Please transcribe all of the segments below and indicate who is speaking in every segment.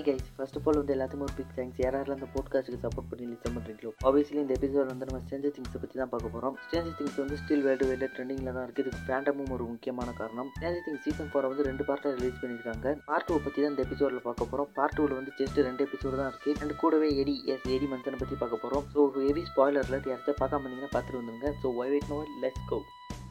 Speaker 1: Hi guys first of all வந்து எல்லாத்துக்கும் ஒரு பிக் தேங்க்ஸ் யாரெல்லாம் அந்த போட்காஸ்ட்டுக்கு சப்போர்ட் பண்ணி லிசன் பண்ணுறீங்களோ ஆப்வியஸ்லி இந்த எபிசோட் வந்து நம்ம ஸ்டேஞ்சர் திங்ஸை பற்றி தான் பார்க்க போகிறோம் ஸ்டேஞ்சர் திங்ஸ் வந்து ஸ்டில் வேர்டு வேர்டு ட்ரெண்டிங்கில் தான் இருக்குது இதுக்கு ஃபேண்டமும் ஒரு முக்கியமான காரணம். ஸ்டேஞ்சர் திங்ஸ் சீசன் ஃபோரை வந்து ரெண்டு பார்ட்டாக ரிலீஸ் பண்ணியிருக்காங்க. பார்ட் டூ பற்றி தான் இந்த எபிசோடில் பார்க்க போகிறோம் பார்ட் டூவில் வந்து ஜஸ்ட் ரெண்டு எபிசோடு தான் இருக்குது அண்ட் கூடவே எடி எஸ் எடி மந்தனை பற்றி பார்க்க போகிறோம் ஸோ ஹெவி ஸ்பாய்லரில் யாராச்சும் பார்க்காம இருந்தீங்கன்னா பார்த்துட்டு வந்துருங்க. So why wait no let's go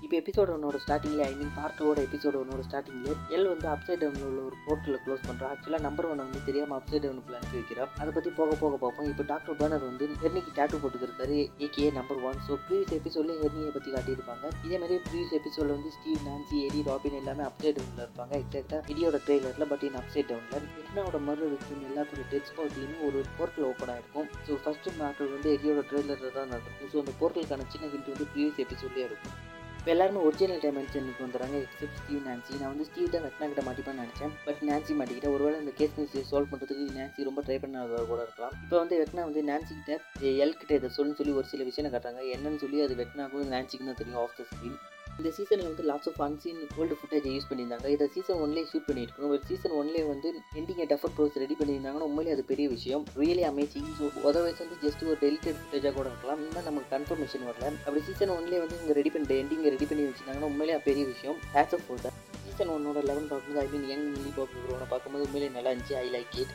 Speaker 1: இப்போ எபிசோட் ஒன்னோட ஸ்டார்டிங்லேயே ஐ மீன் பார்ட் எபிசோட் ஒன்னோட ஸ்டார்டிங்லேயே எல் வந்து அப்சைட் டவுனில் உள்ள ஒரு போர்ட்டில் க்ளோஸ் பண்ணுறா ஆக்சுவலாக நம்பர் ஒன் வந்து தெரியாமல் அப்சைட் டவுனுக்குள்ள அனுப்பி வைக்கிறோம் அதை பற்றி போக போக பார்ப்போம். இப்போ டாக்டர் பேனர் வந்து ஹெர்னிக்கு டேட்டு போட்டுருக்காரு AKA number one so previous எபிசோட்லேயே ஹெர்னியை பற்றி காட்டியிருப்பாங்க. இதே மாதிரி ப்ரீவியஸ் எபிசோட்ல வந்து ஸ்டீவ் நான்சி எடி ராபின் எல்லாமே அப்சைட் டவுனில் இருப்பாங்க. எக்ஸாக்டாக எடியோட ட்ரெய்லரில் பட் இன் அப்சைட் டவுனில் எட்னாவோட மறு விக்டிம் எல்லாத்தோட டெக்ஸ்ட் ஸ்பாட்லேயுமே ஒரு போர்ட்டில் ஓப்பன் ஆயிருக்கும். ஸோ ஃபர்ஸ்ட் மேட்டர் வந்து எரியோட ட்ரெய்லரில் தான் நடக்கும். ஸோ அந்த போர்ட்டலுக்கான சின்ன ஹிண்ட் வந்து ப்ரீவியஸ் எபிசோட்லேயே இருக்கும். இப்போ எல்லாருமே ஒரிஜினல் டைமென்ஷனுக்கு வந்துடுறாங்க. எக்ஸப்ட் ஸ்டீவ் நான்சி நான் வந்து ஸ்டீவ் தான் வெட்னா கிட்ட மாட்டிப்பான்னு நினச்சேன். பட் நான்சி மாட்டிக்கிட்ட ஒருவேளை இந்த கேஸ் மிஸ்டேக் சால்வ் பண்ணுறதுக்கு நான்சி ரொம்ப ட்ரை பண்ணாத கூட இருக்கலாம். இப்போ வந்து வெட்னா வந்து நான்சி கிட்ட எல் கிட்ட இதை சொல்லுன்னு சொல்லி ஒரு சில விஷயம் காட்டுறாங்க. என்னன்னு சொல்லி அது வெட்னாக்கும் நான்சிக்கு தான் தெரியும் ஆஃப் த ஸ்க்ரீன் இந்த சீசனில் வந்து lots of unseen old footage use பண்ணியிருந்தாங்க. இதை சீசன் ஒன்லேயே ஷூட் பண்ணியிருக்கணும். ஒரு சீசன் ஒன்லேயே வந்து எண்டிங் டஃபர் ப்ரோஸ் ரெடி பண்ணியிருந்தாங்கன்னா உண்மையிலே அது பெரிய விஷயம். ரியலி அமேசிங் ஸோ அதர்வைஸ் வந்து ஜஸ்ட் ஒரு டெலிட்டட் ஃபுட்டேஜாக கூட இருக்கலாம். இன்னும் நமக்கு கன்ஃபர்மேஷன் வரல. அப்படி சீசன் ஒன்லேயே வந்து இங்கே ரெடி பண்ணி எண்டிங் ரெடி பண்ணி வச்சிருந்தாங்கன்னா உண்மையிலே பெரிய விஷயம். ஹேட்ஸ் ஆஃப் ஃபோர் சீசன் ஒன்னோட லெவன் பார்க்கும்போது I mean young Millie Bob பார்க்கும்போது உண்மையிலே நல்லா இருந்துச்சு. ஐ லைக் இட்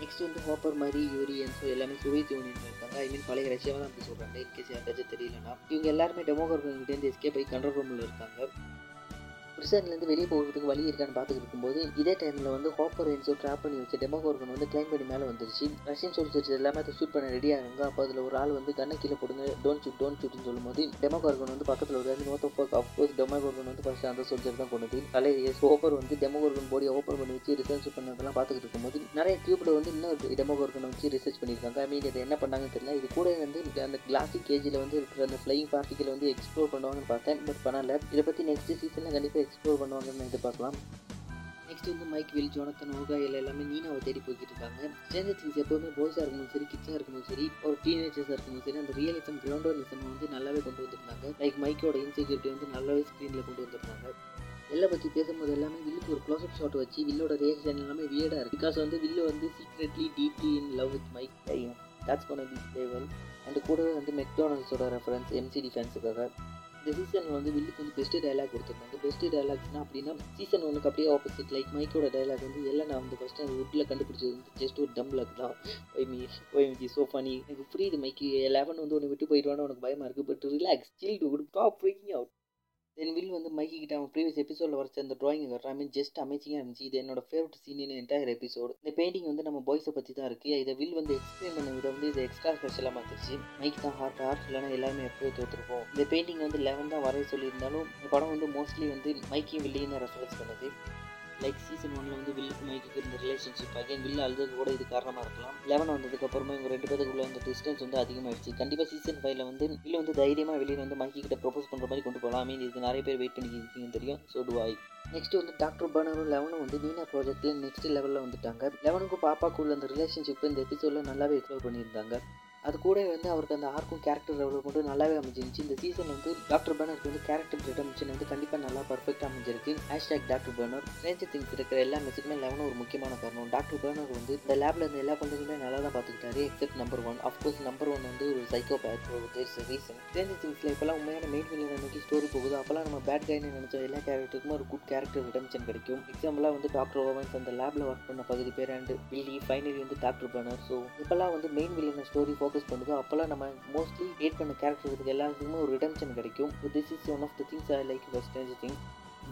Speaker 1: நெக்ஸ்ட் வந்து ஹோப்பர் மாதிரி யூரி ஸோ எல்லாமே சோவியத் யூனியன் இருக்காங்க. ஐ மீன் பழைய ரஷ்யாவை தான் அப்படி சொல்கிறாங்க இன்கேஸ் யாருக்காச்சும் தெரியலனா இவங்க எல்லாருமே டெமோகிராஃபிகிட்டேருந்து எஸ்கேப் ஆகி கண்ட்ரோல் ரூமில் இருக்காங்க. பிரிசன்லேருந்து வெளியே போகிறதுக்கு வழி இருக்கான்னு பார்த்துட்டு இருக்கும்போது இதே டைமில் வந்து ஹாப்பர் என்ஸோ ட்ராப் பண்ணி வச்சு டெமோகோர்கன் வந்து கிளைம் பண்ணி மேலே வந்துருச்சு. ரஷ்யன் சோல்ஜர்ஸ் எல்லாமே அதை ஷூட் பண்ண ரெடி ஆகுங்க அப்போ அதில் ஒரு ஆள் வந்து கண்ணை கீழே போடுங்க டோன்ட் ஷூட் டோன்ட் ஷூட்னு சொல்லும்போது டெமோகோர்கன் வந்து பக்கத்தில் ஒரு note of of course Demogorgon வந்து ஃபஸ்ட்டு அந்த சோல்ஜர் தான் கொண்டது தலையை ஹோப்பர் வந்து டெமோகோர்கன் பாடியை ஓப்பன் பண்ணி வச்சு ரிசர்ச் பண்ணதெல்லாம் பார்த்துக்கிட்டு இருக்கும்போது நிறைய டியூப்பில் வந்து இன்னொரு டெமோகோர்கனை வச்சு ரிசர்ச் பண்ணியிருக்காங்க. ஐ மீன் இதை என்ன பண்ணாங்கன்னு தெரியல. இது கூட வந்து அந்த கிளாசிக் கேஜில் வந்து இருக்கிற அந்த ஃப்ளைங் பார்ட்டிக்கல் வந்து எக்ஸ்ப்ளோர் பண்ணுவாங்கன்னு பார்த்தேன். பட் பண்ணல. இதை பற்றி நெக்ஸ்ட் சீசனில் கண்டிப்பாக எக்ஸ்ப்ளோர் பண்ணுவாங்கன்னு எதிர்பார்க்கலாம் நெக்ஸ்ட் வந்து மைக் வில் ஜோனத்தன் ஓகா இல்லை எல்லாமே நீனாவை தேடி போய்கிட்டு இருக்காங்க. ஸ்ட்ரேஞ்சர் திங்ஸ் எப்போவுமே பாய்ஸாக இருக்கணும் சரி கிட்ஸாக இருக்கணும் சரி ஒரு டீனேஜர்ஸாக இருக்கணும் சரி அந்த ரியலிசம் கிரவுண்டோனிசம் வந்து நல்லாவே கொண்டு வந்திருந்தாங்க. லைக் மைக்கோட இன்செக்யூரிட்டி வந்து நல்லாவே ஸ்க்ரீனில் கொண்டு வந்திருந்தாங்க. எல்லை பற்றி பேசும்போது எல்லாமே வில்லுக்கு ஒரு க்ளோஸ்அப் ஷாட் வச்சு வில்லோட ரியாக்ஷன் எல்லாமே வியர்டாக இருக்குது பிகாஸ் வந்து வில்லு வந்து secretly deeply in love with Mike that's gonna be level and கூடவே வந்து மெக்டானல்ஸோட ரெஃபரன்ஸ் எம்சிடி ஃபேன்ஸுக்காக இந்த சீசனில் வந்து வில்லுக்கு வந்து பெஸ்ட்டு டைலாக் கொடுத்துருந்தாங்க. பெஸ்ட்டு டைலாக்ஸ்னா அப்படின்னா சீசன் ஒன்றுக்கு அப்படியே ஆப்போசிட் லைக் மைக்கோட டைலாக் வந்து எல்லாம் நான் வந்து ஃபஸ்ட்டு அந்த உட்டில் கண்டுபிடிச்சது வந்து ஜஸ்ட் ஒரு டம் லக் தான். Why me why me so funny எனக்கு புரியுது மைக்கு லெவன் வந்து ஒன்று விட்டு போயிடுவான்னு உனக்கு பயமாக இருக்குது but relax chill good top freaking out then Will வந்து மைக்கிட்ட அவன் ப்ரீவியஸ் எபிசோடில் வரைச்ச அந்த ட்ராயிங் வர ஜஸ்ட் அமேசிங்காக இருந்துச்சு. இது என்னோட favourite scene in entire episode இந்த பெயிண்டிங் வந்து நம்ம பாய்ஸை பற்றி தான் இருக்குது இதை வில் வந்து எக்ஸ்பிளைன் பண்ண விட வந்து இது எக்ஸ்ட்ரா ஸ்பெஷலாக மாற்றிச்சு மைக் தான் ஹார்ட் ஹார்ட் இல்லைனா எல்லாமே எப்போ தோற்றுருப்போம் இந்த பெயிண்டிங் வந்து லெவன் தான் வரைய சொல்லியிருந்தாலும் இந்த படம் வந்து மோஸ்ட்லி வந்து மைக்கி வில்லியும் தான் ரெஃபரன்ஸ் பண்ணுது. லைக் சீசன் ஒன்ல வந்து வில்லுக்கு மைக்கு இருந்த ரிலேஷன்ஷிப் அகைன் வில்லு அழுது கூட இது காரணமாக இருக்கலாம். லெவன் வந்ததுக்கு அப்புறமா இவங்க ரெண்டு பேருக்குள்ள வந்து டிஸ்டன்ஸ் வந்து அதிகமாகிடுச்சு கண்டிப்பாக சீசன் ஃபைவ்ல வந்து வில்லு வந்து தைரியமாக வெளியில் வந்து மைக்கி கிட்ட ப்ரொபோஸ் பண்ணுற மாதிரி கொண்டு போகலாம் மீன் இதுக்கு நிறைய பேர் வெயிட் பண்ணிக்கிருக்கீங்கன்னு தெரியும். ஸோ டு ஐ நெக்ஸ்ட் வந்து டாக்டர் பர்னரும் லெவனும் வந்து நீனா ப்ராஜெக்ட்டில் நெக்ஸ்ட் லெவலில் வந்துட்டாங்க. லெவனுக்கும் பாப்பாக்குள்ள அந்த ரிலேஷன்ஷிப் இந்த எபிசோடில் நல்லாவே எக்ஸ்ப்ளோர் பண்ணியிருந்தாங்க. அது கூட வந்து அவருக்கு அந்த ஆர்க்கும் கேரக்டர் டெவலப்மெண்ட் நல்லாவே அமைஞ்சிருந்துச்சு இந்த சீசன் வந்து டாக்டர் பேனருக்கு வந்து கேரக்டர் ரிடம்ஷன் வந்து கண்டிப்பாக நல்லா பர்ஃபெக்டாக அமைஞ்சிருக்கு. Hashtag doctor Brenner Stranger Things இருக்கிற எல்லா மெசேஜுமே லெவனும் ஒரு முக்கியமான காரணம். டாக்டர் பேனர் வந்து இந்த லேப்ல இருந்த எல்லா குழந்தைங்களுமே நல்லா தான் பார்த்துக்கிட்டாரு except number one of course number one வந்து ஒரு சைக்கோ பேட் ரீசன் ரேஞ்சர் திங்ஸில் இப்போலாம் உண்மையான மெயின் வில்லியனை நோக்கி ஸ்டோரி போகுது. அப்போலாம் நம்ம பேட் கைன்னு நினச்ச எல்லா கேரக்டருக்குமே ஒரு குட் கேரக்டர் ரிடம்ஷன் கிடைக்கும். எக்ஸாம்பிளாக வந்து டாக்டர் ஓவன்ஸ் அந்த லேப்ல ஒர்க் பண்ண பகுதி பேர் அண்ட் பில்லி ஃபைனலி வந்து டாக்டர் பேனர் ஸோ இப்போலாம் வந்து மெயின் வில்லியனை ஸ்டோரி ஃபோக்கஸ் பண்ணுதோ. அப்போல்லாம் நம்ம மோஸ்ட்லி ஹேட் பண்ண கேரக்டருக்கு எல்லாத்துக்குமே ஒரு ரிடம்ஷன் கிடைக்கும். This is one of the things I like first thing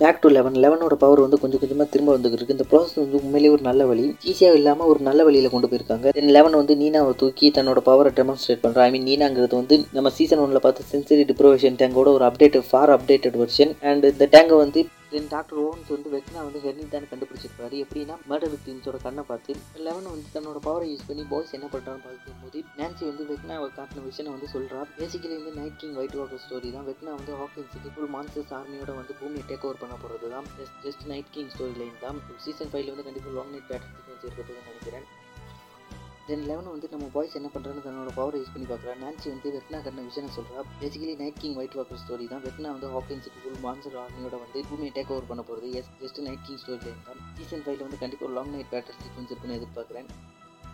Speaker 1: back to Eleven லெவனோட power வந்து கொஞ்சம் கொஞ்சமாக திரும்ப வந்துருக்கு இந்த ப்ராசஸ் வந்து உண்மையிலேயே ஒரு நல்ல வழி. ஈஸியாக இல்லாமல் ஒரு நல்ல வழியில் கொண்டு போயிருக்காங்க. தென் லெவன் வந்து நீனாவை தூக்கி தன்னோட பவரை டெமான்ஸ்ட்ரேட் பண்ணுறா ஐ மீன் நீனாங்கிறது வந்து நம்ம சீசன் ஒன்ல பார்த்து சென்சரி டிப்ரோவேஷன் டேங்கோட ஒரு update for updated version and இந்த டேங்கை வந்து தென் டாக்டர் ஓவன்ஸ் வந்து வெக்னா வந்து ஹெர்னி தான் கண்டுபிடிச்சிருப்பாரு. எப்படின்னா மர்டர் விக்டிம்ஸோட கண்ணை பார்த்து லெவன் வந்து தன்னோட பவரை யூஸ் பண்ணி பாய்ஸ் என்ன பண்ணுறான்னு பார்க்கும்போது நான்சி வந்து வெக்னாவை காட்டின விஷயம் வந்து சொல்கிறா பேசிக்கலி வந்து Night King White Walker story தான். வெக்னா வந்து ஹாக்கிங்ஸுக்கு ஃபுல் மான்சர்ஸ் ஆர்மியோட வந்து பூமியை டேக் ஓவர் பண்ண போகிறது தான் just just Night King story line தான் சீசன் ஃபைவ்ல வந்து கண்டிப்பாக லாங் நைட் பேட்டர் சீக்வன்ஸ் இருக்க போதுன்னு நினைக்கிறேன். தென் லெவன் வந்து நம்ம பாய்ஸ் என்ன பண்ணுறான்னு தன்னோட பவரை யூஸ் பண்ணி பார்க்குறா நான்சி வந்து வெட்னா கண்ண விஷயம் சொல்கிறா basically Night King white walker story தான். வெட்னா வந்து ஹாக்கின்ஸுக்கு ஃபுல் மான்சர் ஆர்மியோட வந்து பூமியை டேக் ஓவர் பண்ண போகிறது எஸ் ஜஸ்ட் நைட் கிங் ஸ்டோரியில் தான். சீசன் ஃபைவ்ல வந்து கண்டிப்பாக ஒரு லாங் நைட் பேட்டர் சீக்வன்ஸ் இருக்குன்னு எதிர்பார்க்குறேன்.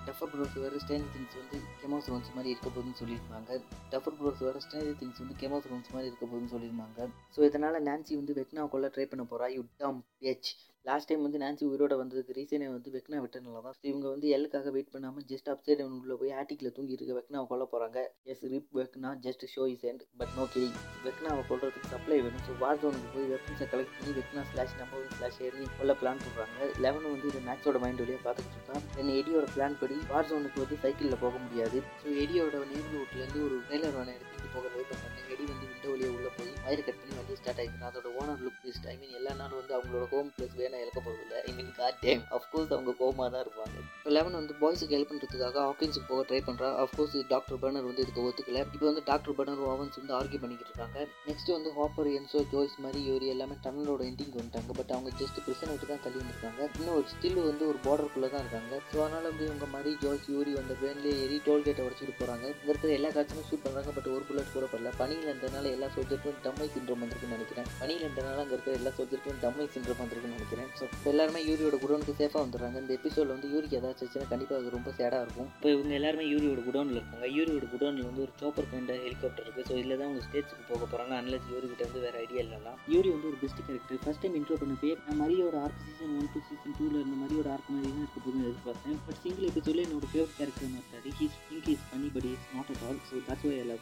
Speaker 1: டஃபர் ப்ரோஸ் வேறு ஸ்டேஞ்சர் திங்ஸ் வந்து கெமோஸ் ரோன்ஸ் மாதிரி இருக்க போகுதுன்னு சொல்லியிருந்தாங்க. டஃபர் ப்ரோஸ் வேறு ஸ்டேஞ்சர் திங்ஸ் வந்து கெமோஸ் ரோன்ஸ் மாதிரி இருக்க போகுதுன்னு சொல்லியிருந்தாங்க. ஸோ இதனால் நான்சி வந்து வெட்னா கொள்ள ட்ரை பண்ண போகிறா you dumb bitch last time வந்து நான்சி உயிரோட வந்ததுக்கு ரீசனே வந்து வெக்னா விட்டனால தான். ஸோ இவங்க வந்து எல்லுக்காக வெயிட் பண்ணாமல் ஜஸ்ட் அப்சைட் டவுன் உள்ள போய் ஆட்டிக்கில் தூங்கி இருக்க வெக்னாவை கொல்ல போகிறாங்க yes RIP Vecna just show is end but no கிளி வெக்னாவை கொள்றதுக்கு சப்ளை வேணும். ஸோ வார் ஜோனுக்கு போய் வெப்பன்ஸை கலெக்ட் பண்ணி வெக்னா ஸ்லாஷ் நம்ம ஸ்லாஷ் ஏறி கொல்ல பிளான் பண்ணுறாங்க லெவன் வந்து இந்த மேட்சோட மைண்ட் வழியாக பார்த்துக்கிட்டு இருக்கான். தென் எடியோட பிளான் படி வார் ஜோனுக்கு வந்து சைக்கிளில் போக முடியாது. ஸோ எடியோட நேர்வு ரூட்லேருந்து ஒரு ட்ரெய்லர் வேனை எடுத்து போக ட்ரை பண்ணுறாங்க வெடி வந்து விண்டோ வழியாக உள்ளே போய் வயர் கட் பண்ணி வண்டி ஸ்டார்ட் ஆகிடுச்சு அதோட owner look list I mean எல்லா நாளும் வந்து அவங்களோட ஹோம் பிளேஸ் வேணா இழக்க போகிறதில்ல I mean got time of course அவங்க கோமாக தான் இருப்பாங்க. இப்போ லெவன் வந்து பாய்ஸுக்கு ஹெல்ப் பண்ணுறதுக்காக ஹாக்கின்ஸுக்கு போக ட்ரை பண்ணுறா அஃப்கோர்ஸ் டாக்டர் பர்னர் வந்து இதுக்கு ஒத்துக்கல. இப்போ வந்து டாக்டர் பர்னர் ஓவன்ஸ் வந்து ஆர்கியூ பண்ணிக்கிட்டு இருக்காங்க. நெக்ஸ்ட் வந்து ஹாப்பர் என்சோ ஜோய்ஸ் மாதிரி யோரி எல்லாமே டன்னலோட எண்டிங் வந்துட்டாங்க. பட் அவங்க ஜஸ்ட் பிரிசன் விட்டு தான் தள்ளி வந்திருக்காங்க. இன்னும் ஒரு ஸ்டில் வந்து ஒரு பார்டருக்குள்ளே தான் இருக்காங்க. ஸோ அதனால் வந்து இவங்க மாதிரி ஜோய்ஸ் யூரி வந்த வேன்லேயே ஏறி டோல்கேட்டை உடச்சிட்டு போகிறாங்க இங்கே இருக்கிற எல்லா காட்சியுமே ஷூட் பண்ணுறாங்க பட் ஒரு புல்லட் கூட படல. பனியில் இருந்ததுனால எல்லா சோல்ஜருக்கும் டம்மை சின்ரம் வந்திருக்குன்னு நினைக்கிறேன். பனியில் இருந்ததுனால அங்கே இருக்கிற எல்லா சோல்ஜருக்கும் டம்மை சின்ரம் வந்திருக்குன்னு நினைக்கிறேன். ஸோ இப்போ எல்லாருமே யூரியோட குடோனுக்கு சேஃபாக வந்துடுறாங்க. இந்த எபிசோடில் வந்து யூரிக்கு ஏதாச்சும் வச்சுன்னா கண்டிப்பாக அது ரொம்ப சேடாக இருக்கும். இப்போ இவங்க எல்லாருமே யூரியோட குடோனில் இருக்காங்க. யூரியோட குடோனில் வந்து ஒரு சோப்பர் கைண்ட ஹெலிகாப்டர் இருக்குது ஸோ இதில் தான் அவங்க ஸ்டேஜுக்கு போக போகிறாங்க அன்லஸ் யூரி கிட்ட வந்து வேறு ஐடியா இல்லைலாம் யூரி வந்து ஒரு best character first time intro பண்ண பேர் நான் மரியோட arc season one two season டூவில் இருந்த மரியோட ஆர்க் மாதிரி தான் இருக்க போகுதுன்னு எதிர்பார்த்தேன். பட் சிங்கிள் எபிசோடில் என்னோட ஃபேவரட் கேரக்டர் மாட்டாரு ஹீஸ் திங்க் இஸ் பண்ணி but is not at all so that's why எல்லா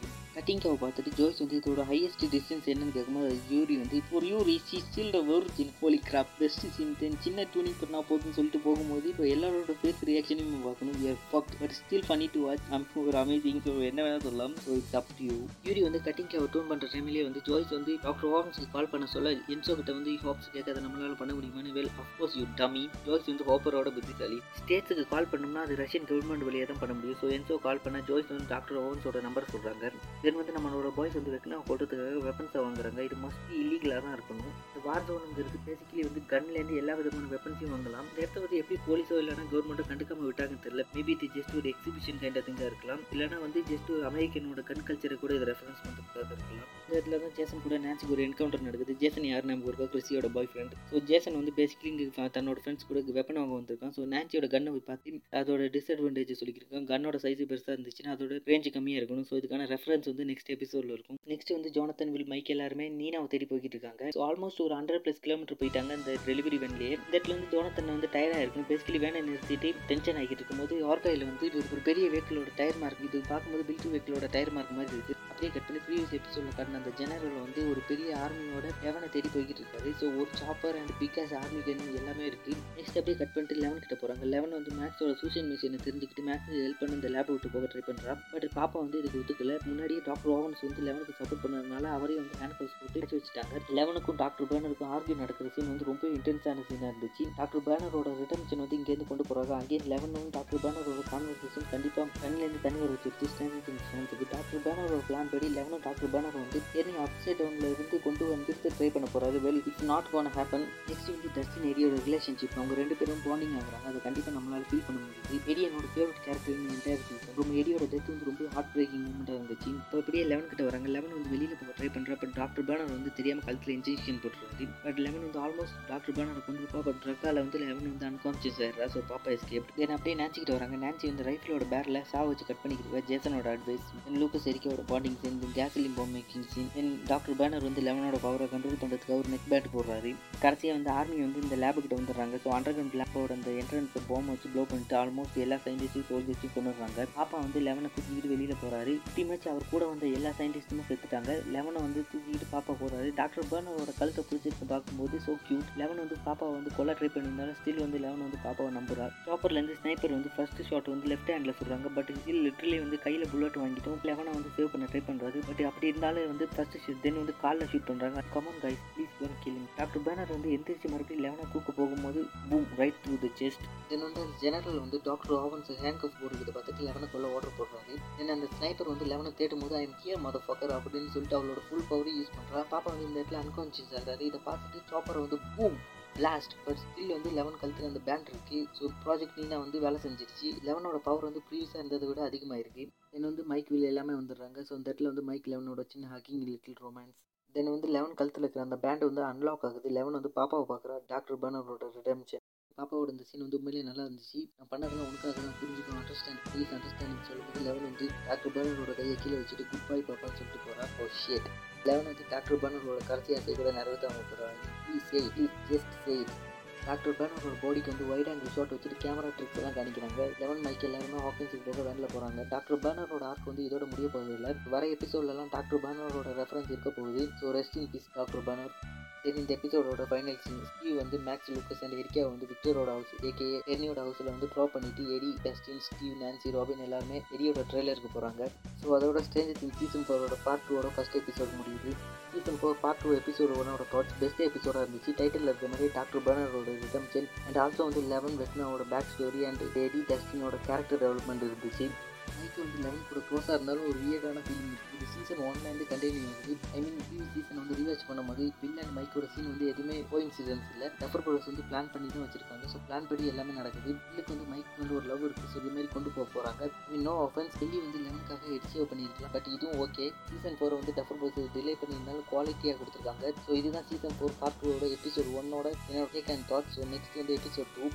Speaker 1: கட்டிங்காவை பார்த்துட்டு ஜோய்ஸ் வந்து இதோட ஹையஸ்ட் டிஸ்டன்ஸ் என்னன்னு கேட்கும்போது அது யூரி வந்து இப்போ ஒரு Yuri see still the origin holy crap best scene then சின்ன துணி பண்ணா போதுன்னு சொல்லிட்டு போகும்போது இப்போ எல்லாரோட ஃபேஸ் ரியாக்ஷனையும் பார்க்கணும். யூஆர் ஃபக் பட் ஸ்டில் பண்ணி டு வாட்ச் அம் ஒரு அமேசிங் ஸோ என்ன வேணால் சொல்லலாம். So it's up to you Yuri வந்து கட்டிங் கேவை டூன் பண்ணுற டைம்லேயே வந்து ஜோய்ஸ் வந்து டாக்டர் ஹோம்ஸ்க்கு கால் பண்ண சொல்ல என்சோ கிட்ட வந்து ஹோப்ஸ் கேட்காத நம்மளால பண்ண முடியுமான்னு? Well of course you dummy Joyce வந்து ஹோப்பரோட புத்திசாலி. ஸ்டேட்ஸுக்கு கால் பண்ணோம்னா அது ரஷ்யன் கவர்மெண்ட் வழியாக தான் பண்ண முடியும். ஸோ என்சோ கால் பண்ண ஜோய்ஸ் வந்து டாக்டர் ஓவன்ஸோட நம்பர் சொல்கிறாங்க தென் வந்து நம்மளோட பாய்ஸ் வந்து வெக்கினா கொடுறதுக்காக வெப்பன்ஸை வாங்குறாங்க. இது மோஸ்ட்லி இல்லீகலாக தான் இருக்கணும். இந்த வார் ஜோனுங்கிறது பேசிக்கலி வந்து கன்லேருந்து எல்லா விதமான வெப்பன்ஸையும் வாங்கலாம். இந்த இடத்த வந்து எப்படி போலீஸோ இல்லைனா கவர்மெண்ட்டோ கண்டுக்காமல் விட்டாங்கன்னு தெரியல. மேபி இது ஜஸ்ட் ஒரு எக்ஸிபிஷன் கைண்ட் திங்காக இருக்கலாம். இல்லைனா வந்து ஜஸ்ட் ஒரு அமெரிக்கனோட கன் கல்ச்சரை கூட இதை ரெஃபரன்ஸ் பண்ணுறதுக்காக இருக்கலாம். இந்த இடத்துல தான் ஜேசன் கூட நான்சிக்கு ஒரு என்கவுண்டர் நடக்குது. ஜேசன் யார் நமக்கு இருக்கா? கிறிஸியோட பாய் ஃப்ரெண்ட் ஸோ ஜேசன் வந்து பேசிக்கலி இங்கே தன்னோட ஃப்ரெண்ட்ஸ் கூட வெப்பன் வாங்க வந்திருக்கான். ஸோ நான்சியோட கன்னை போய் பார்த்து அதோட டிஸ்அட்வான்டேஜ் சொல்லியிருக்கான் கன்னோட சைஸ் பெருசாக இருந்துச்சுன்னா அதோட ரேஞ்சு கம்மியாக இருக்கணும். ஸோ இதுக்கான ரெஃபரன்ஸ் வந்து நெக்ஸ்ட் எபிசோடில் இருக்கும். நெக்ஸ்ட் வந்து ஜோனத்தன் வில் மைக் எல்லாருமே நீனாவை தேடி போய்கிட்டு இருக்காங்க ஸோ ஆல்மோஸ்ட் ஒரு ஹண்ட்ரட் ப்ளஸ் கிலோமீட்டர் போயிட்டாங்க இந்த டெலிவரி வேன்லேயே இந்த இடத்துல வந்து ஜோனத்தன் வந்து டயர்டாக இருக்கும் பேசிக்கலி வேனை நிறுத்திட்டு டென்ஷன் ஆகிட்டு இருக்கும்போது ஆர்காயில் வந்து இது ஒரு பெரிய வெஹிக்கிளோட டயர் மார்க் இது பார்க்கும்போது பில்டு வெஹிக்கிளோட டயர் மார்க் மாதிரி இருக்குது அப்படியே கட் பண்ணி ப்ரீவியஸ் எபிசோடில் காட்டின அந்த ஜெனரல் வந்து ஒரு பெரிய ஆர்மியோட லெவனை தேடி போய்கிட்டு இருக்காரு. ஸோ ஒரு chopper and because army gun எல்லாமே இருக்குது நெக்ஸ்ட் அப்படியே கட் பண்ணிட்டு லெவன் கிட்ட போகிறாங்க லெவன் வந்து மேக்ஸோட சூஷியல் மிஷினை தெரிஞ்சுக்கிட்டு மேக்ஸ் ஹெல்ப் பண்ணி இந்த லேப் விட்டு போக ட்ரை பண்ணுறா பட் பாப்பா வந்து இதுக்கு ஒத்துக்கல. முன்னாடியே டாக்டர் ஓவன்ஸ் வந்து லெவனுக்கு சப்போர்ட் பண்ணதுனால அவரையும் வந்து ஹேண்ட் கவுஸ் போட்டு அடிச்சு வச்சுட்டாங்க. லெவனுக்கும் டாக்டர் பேனருக்கும் ஆர்கியூ நடக்கிற சீன் வந்து ரொம்ப இன்டென்ஸான சீனாக இருந்துச்சு. டாக்டர் பேனரோட ரிட்டர்ன்ஷன் வந்து இங்கேருந்து கொண்டு போகிறாங்க அங்கேயும் லெவனும் டாக்டர் பேனரோட கான்வர்சேஷன் கண்டிப்பாக கண்ணிலேருந்து தண்ணி வர வச்சிருச்சு. ஸ்டாண்டிங் டாக்டர் பேனரோட பிளான் படி லெவனும் டாக்டர் பேனர் வந்து ஏர்னிங் அப்சைட் டவுனில் இருந்து கொண்டு வந்து ட்ரை பண்ண போகிறாரு well it's not gonna happen next வந்து டஸ்டின் எரியோட ரிலேஷன்ஷிப் அவங்க ரெண்டு பேரும் பாண்டிங் ஆகுறாங்க. அதை கண்டிப்பாக நம்மளால ஃபீல் பண்ண முடியுது. எடி என்னோட ஃபேவரட் கேரக்டர் என்டையர் சீசன் ரொம்ப எடியோட டெத் வந்து ரொம்ப ஹார்ட் பிரேக்கிங் மூமெண்ட்டாக இருந்துச்சு. இப்போ அப்படியே லெவன் கிட்ட வராங்க. லெவன் வந்து வெளியில் போக ட்ரை பண்ணுறா பட் டாக்டர் பேனர் வந்து தெரியாமல் கழுத்தில் இன்ஜெக்ஷன் போட்டுருவாரு. பட் லெவன் வந்து ஆல்மோஸ்ட் டாக்டர் பேனரை கொண்டு இருப்பா பட் ட்ரக்கால வந்து லெவன் வந்து அன்கான்சியஸ் ஆயிடுறா. ஸோ பாப்பா எஸ்கேப் தென் அப்படியே நாச்சிக்கிட்டு வராங்க. நான்சி வந்து ரைஃபிளோட பேரில் சாவ வச்சு கட் பண்ணிக்கிறவ ஜேசனோட advice then Lucas எரிக்கோட bonding scene then gasoline bomb making scene then doctor Brenner வந்து லெவனோட பவரை கண்ட்ரோல் பண்ணுறதுக்கு அவர் நெக் பேட் போடுறாரு. கடைசியாக வந்து ஆர்மி வந்து இந்த லேபுக்கிட்ட வந்துடுறாங்க. ஸோ அண்டர் கிரவுண்ட் லேபோட அந்த என்ட்ரன்ஸ் பாம் வச்சு ப்ளோ பண்ணிட்டு ஆல்மோஸ்ட் எல்லா சயின்டிஸ்டையும் சோல்ஜர்ஸையும் கொண்டு பாப்பா வந்து லெவனை தூக்கிட்டு வெளியில் போகிறாரு ஃபிஃப்டி அவர் கூட வந்த எல்லா சயின்டிஸ்ட்டுமே செத்துட்டாங்க. லெவனை வந்து தூக்கிட்டு பாப்பா போகிறாரு டாக்டர் பேனரோட கழுத்தை பிடிச்சிருக்கு பார்க்கும்போது ஸோ கியூட் லெவன் வந்து பாப்பாவை வந்து கொல்ல ட்ரை பண்ணியிருந்தாலும் ஸ்டில் வந்து லெவன் வந்து பாப்பாவை நம்புறா. சாப்பர்லேருந்து ஸ்னைப்பர் வந்து ஃபர்ஸ்ட் ஷாட் வந்து லெஃப்ட் ஹேண்டில் சொல்கிறாங்க பட் ஸ்டில் லிட்டரலி வந்து கையில் புல்லட் வாங்கிட்டோம். லெவனை வந்து சேவ் பண்ண ட்ரை பண்ணுறாரு பட் அப்படி இருந்தாலும் வந்து ஃபஸ்ட்டு ஷூட் தென் வந்து காலில் ஷூட் பண்ணுறாங்க come on guys please don't killing doctor Brenner வந்து எந்திரிச்சு மறுபடியும் லெவனை தூக்க போகும்போது boom right through the chest then வந்து அந்த ஜெனரல் வந்து டாக்டர் ஆவன்ஸ் ஹேண்ட் கஃப் போடுறத பார்த்துட்டு லெவனை கொள்ள ஆர்டர் போடுறாரு. தென் அந்த ஸ்னைப்பர் வந்து லெவனை தேடும் போது ஐம் ஹியர் மத ஃபக்கர் அப்படின்னு சொல்லிட்டு அவளோட ஃபுல் பவரையும் யூஸ் பண்ணுறா பாப்பா வந்து இந்த இடத்துல அன்கான்ஷியஸ் ஆகிறாரு இதை பார்த்துட்டு சாப்பரை வந்து பூம் பிளாஸ்ட் பட் ஸ்டில் வந்து லெவன் கழுத்தில் அந்த பேண்ட் இருக்குது ஸோ ப்ராஜெக்ட் நீனா வந்து வேலை செஞ்சிருச்சு. லெவனோட பவர் வந்து ப்ரீவியஸாக இருந்ததை விட அதிகமாக இருக்குது தென் வந்து மைக் வில் எல்லாமே வந்துடுறாங்க. ஸோ அந்த இடத்துல வந்து மைக் லெவனோட சின்ன ஹக்கிங் லிட்டில் ரொமான்ஸ் தென் வந்து லெவன் கழுத்தில் இருக்கிற அந்த பேண்ட் வந்து அன்லாக் ஆகுது. லெவன் வந்து பாப்பாவை பார்க்குறா. டாக்டர் பர்னரோட ரிடம்ஷன் பாப்பாவோட இந்த சீன் வந்து உண்மையிலேயே நல்லா இருந்துச்சு. நான் பண்ணதெல்லாம் உனக்காக தான் புரிஞ்சுக்கணும். அண்டர்ஸ்டாண்ட் ப்ளீஸ் அண்டர்ஸ்டாண்டிங் சொல்லும்போது லெவன் வந்து டாக்டர் பர்னரோட கையை கீழே வச்சுட்டு குட் பை பாப்பான்னு சொல்லிட்டு போகிறா ஓ oh, ஷேட் லெவன் வந்து டாக்டர் பர்னரோட கடைசி ஆசை கூட நிறைவேற்றாம போகிறாங்க please say please just say doctor பேனரோட பாடிக்கு வந்து ஒயிட் ஆங்கிள் ஷாட் வச்சுட்டு கேமரா ட்ரிக்ஸ் எல்லாம் காணிக்கிறாங்க லெவன் மைக் எல்லாருமே ஹாக்கின்ஸுக்கு போக வேனில் போகிறாங்க டாக்டர் பேனரோட ஆர்க் வந்து இதோட முடிய போகிறதில்ல வர எபிசோட்லலாம் டாக்டர் பேனரோட ரெஃபரன்ஸ் இருக்க போகுது. So rest in peace doctor Brenner then இந்த எபிசோடோட ஃபைனல் சீன் ஸ்டீவ் வந்து மேக்ஸ் லூக்கஸ் அண்ட் எரிக்கா வந்து விக்டரோட ஹவுஸ் ஏகே எர்னியோட ஹவுஸில் வந்து ட்ராப் பண்ணிட்டு எரி டஸ்டின் ஸ்டீவ் நான்சி ராபின் எல்லாருமே எரியோட ட்ரெய்லருக்கு போகிறாங்க ஸோ அதோட ஸ்டேஞ்சர் திங் சீசன் ஃபோரோட பார்ட் டூவோட ஃபஸ்ட் எபிசோட் முடியுது. Season four part two episode ஒன்னோட தாட்ஸ் பெஸ்ட் எபிசோடாக இருந்துச்சு. டைட்டில் இருக்க மாதிரி டாக்டர் பர்னரோட ரிடம்ஷன் அண்ட் ஆல்சோ வந்து லெவன் வெட்னாவோட பேக் ஸ்டோரி அண்ட் எடி டஸ்டினோட கேரக்டர் டெவலப்மெண்ட் இருந்துச்சு. மைக்கு வந்து லெவன் கூட க்ளோஸாக இருந்தாலும் ஒரு வியர்டான ஃபீலிங் இது சீசன் ஒன்லேருந்து கண்டினியூ ஆகுது. ஐ மீன் ப்ரீவியஸ் சீசன் வந்து ரீவாச் பண்ணும்போது பின் அண்ட் மைக்கோட சீன் வந்து எதுவுமே கோ சீசன்ஸ் இல்லை. டஃபர் ப்ரோஸ் வந்து பிளான் பண்ணி தான் வச்சிருக்காங்க. ஸோ பிளான் படி எல்லாமே நடக்குது. பில்லுக்கு வந்து மைக் வந்து ஒரு லவ் இருக்குது ஸோ இது மாதிரி கொண்டு போக போகிறாங்க மீன் நோ ஆஃபன்ஸ் டெல்லி வந்து லெவனுக்காக எடிச்சேவ் பண்ணியிருக்கலாம். பட் இதுவும் ஓகே சீசன் ஃபோரை வந்து டஃபர் ப்ரோஸ் டிலே பண்ணியிருந்தாலும் குவாலிட்டியாக கொடுத்துருக்காங்க. ஸோ இதுதான் சீசன் ஃபோர் பார்ட் டூவோட எபிசோட் ஒன்னோட என்னோட take and thoughts so next வந்து எபிசோட் டூ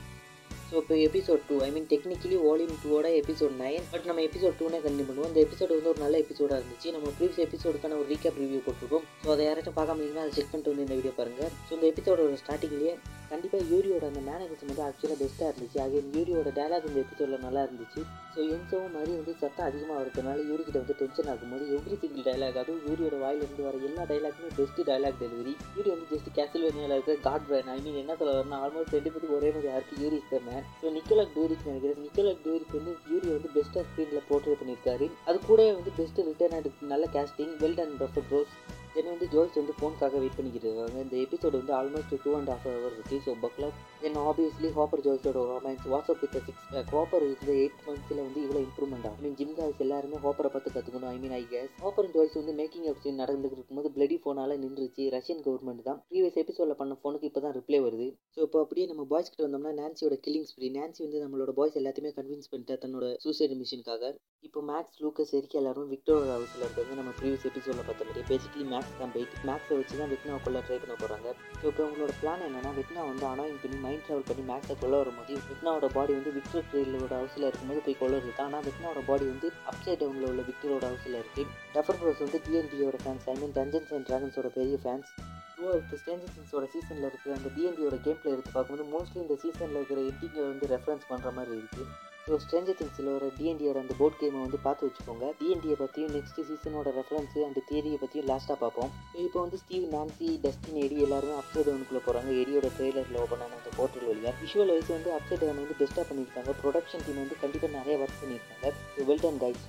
Speaker 1: ஸோ இப்போ episode two I mean technically volume டூவோட எபிசோட் நைன் பட் நம்ம எபிசோட் டூனே கண்டினியூ பண்ணுவோம். இந்த எபிசோட் வந்து ஒரு நல்ல எபிசோடாக இருந்துச்சு. நம்ம ப்ரீவியஸ் எபிசோடுக்கான ஒரு ரீகேப் ரிவ்யூ போட்டிருக்கோம். ஸோ அதை யாராச்சும் பார்க்காம இருந்தீங்கன்னா அதை செக் பண்ணிட்டு வந்து இந்த வீடியோ பாருங்கள் ஸோ இந்த எபிசோடோட ஸ்டார்டிங்லேயே கண்டிப்பாக யூரியோட அந்த மேனேஜர் வந்து ஆக்சுவலாக பெஸ்ட்டாக இருந்துச்சு. அது யூரியோட டயலாக் இந்த எபிசோடில் நல்லா இருந்துச்சு. ஸோ என்சோவும் மாதிரி வந்து சத்தம் அதிகமாக வரதுனால யூரிக்கிட்ட வந்து டென்ஷன் ஆகும்போது எவ்ரி சிங்கிள் டயலாக் அதுவும் யூரியோட வாயிலிருந்து வர எல்லா டைலாக்குமே பெஸ்ட் டைலாக் டெலிவரி யூரி வந்து ஜஸ்ட் கேசல்வேனியாவில் இருக்க காட் பிரைன் ஐ மீன் என்ன சொல்ல வரணும் ஆல்மோஸ்ட் ரெண்டு பேருக்கு ஒரே மாதிரி யாருக்கு யூரி இருக்கிற ஸோ நிக்கோலக் டூரிக் நினைக்கிறேன். நிக்கலா டூரிக் வந்து யூரி வந்து பெஸ்ட்டாக ஸ்க்ரீனில் போர்ட்ரேட் பண்ணியிருக்காரு. அது கூட வந்து பெஸ்ட் ரிட்டர்ன் நல்ல casting well done doctor bros then வந்து ஜோய்ஸ் வந்து ஃபோனுக்காக வெயிட் பண்ணிக்கிட்டு இருக்காங்க. இந்த எபிசோடு வந்து almost two and half hour இருக்குது ஸோ பக்லப் then obviously Hopper ஜோய்ஸோட romance what's up with six pack Hopper இந்த எயிட் மந்த்ஸில் வந்து இவ்வளோ இம்ப்ரூவ்மெண்ட் ஆகும். ஐ மீன் ஜிம் காய்ஸ் எல்லாருமே ஹாப்பரை பார்த்து கற்றுக்கணும் I mean I guess Hopper Joyce வந்து மேக்கிங் அப் சீன் நடந்துகிட்டு இருக்கும்போது பிளடி ஃபோனால் நின்றுச்சு. ரஷ்யன் கவர்மெண்ட் தான். ப்ரீவியஸ் எபிசோடில் பண்ண ஃபோனுக்கு இப்போ தான் ரிப்ளை வருது. ஸோ இப்போ அப்படியே நம்ம பாய்ஸ் கிட்ட வந்தோம்னா நான்சியோட கில்லிங் ஸ்ப்ரீ நான்சி வந்து நம்மளோட பாய்ஸ் எல்லாத்தையுமே கன்வின்ஸ் பண்ணிட்டா தன்னோட சூசைட் மிஷினுக்காக இப்போ மேக்ஸ் லூக்கஸ் எரிக்க எல்லாரும் விக்டோரியா ஹவுஸில் இருக்கிறது நம்ம ப்ரீவியஸ் எபிசோடில் பார்த்த மாதிரி பேசிக்கலி மேக்ஸ் தான் பெயிட் மேக்ஸை வச்சு தான் வெக்னாவை கொள்ள ட்ரை பண்ண போகிறாங்க ஸோ இப்போ உங்களோட பிளான் என்னன்னா வெக்னா வந்து ஆனால் பண்ணி மைண்ட் ட்ராவல் பண்ணி மேக்ஸை கொள்ள வரும்போது வெக்னாவோட பாடி வந்து விக்டர் ட்ரெயிலோட ஹவுஸில் இருக்கும்போது போய் கொள்ளுறது தான். ஆனால் வெக்னாவோட பாடி வந்து அப்சைட் டவுனில் உள்ள விக்டரோட ஹவுஸில் இருக்குது டஃபர் ப்ரோஸ் வந்து டிஎன்டியோட fans I mean Dungeons and ட்ராகன்ஸோட பெரிய ஃபேன்ஸ் த்ரூ ஸ்டேஞ்சர் திங்ஸோட சீசனில் இருக்கிற அந்த டிஎன்டியோட கேம் பிளே எடுத்து பார்க்கும்போது மோஸ்ட்லி இந்த சீசனில் இருக்கிற எட்டிங்கை வந்து ரெஃபரன்ஸ் பண்ணுற மாதிரி இருக்குது ஸோ ஸ்ட்ரேஞ்சர் திங்ஸில் வர டிஎன்டியோட அந்த போர்ட் கேமை வந்து பார்த்து வச்சுக்கோங்க. டிஎன்டியை பற்றியும் நெக்ஸ்ட் சீசனோட ரெஃபரன்ஸு அண்ட் தியரியை பற்றியும் லாஸ்ட்டாக பார்ப்போம். ஸோ இப்போ வந்து ஸ்டீவ் நான்சி டஸ்டின் எடி எல்லாருமே அப்சைட் டவுனுக்குள்ளே போகிறாங்க எடியோட ட்ரெய்லரில் ஓப்பன் ஆன அந்த போர்ட்டல் வழியாக விஷுவல் வைஸ் வந்து அப்சைட் டவுன் வந்து பெஸ்ட்டாக பண்ணியிருக்காங்க. ப்ரொடக்ஷன் டீம் வந்து கண்டிப்பாக நிறைய ஒர்க் பண்ணியிருக்காங்க. ஸோ வெல்டன் கைஸ்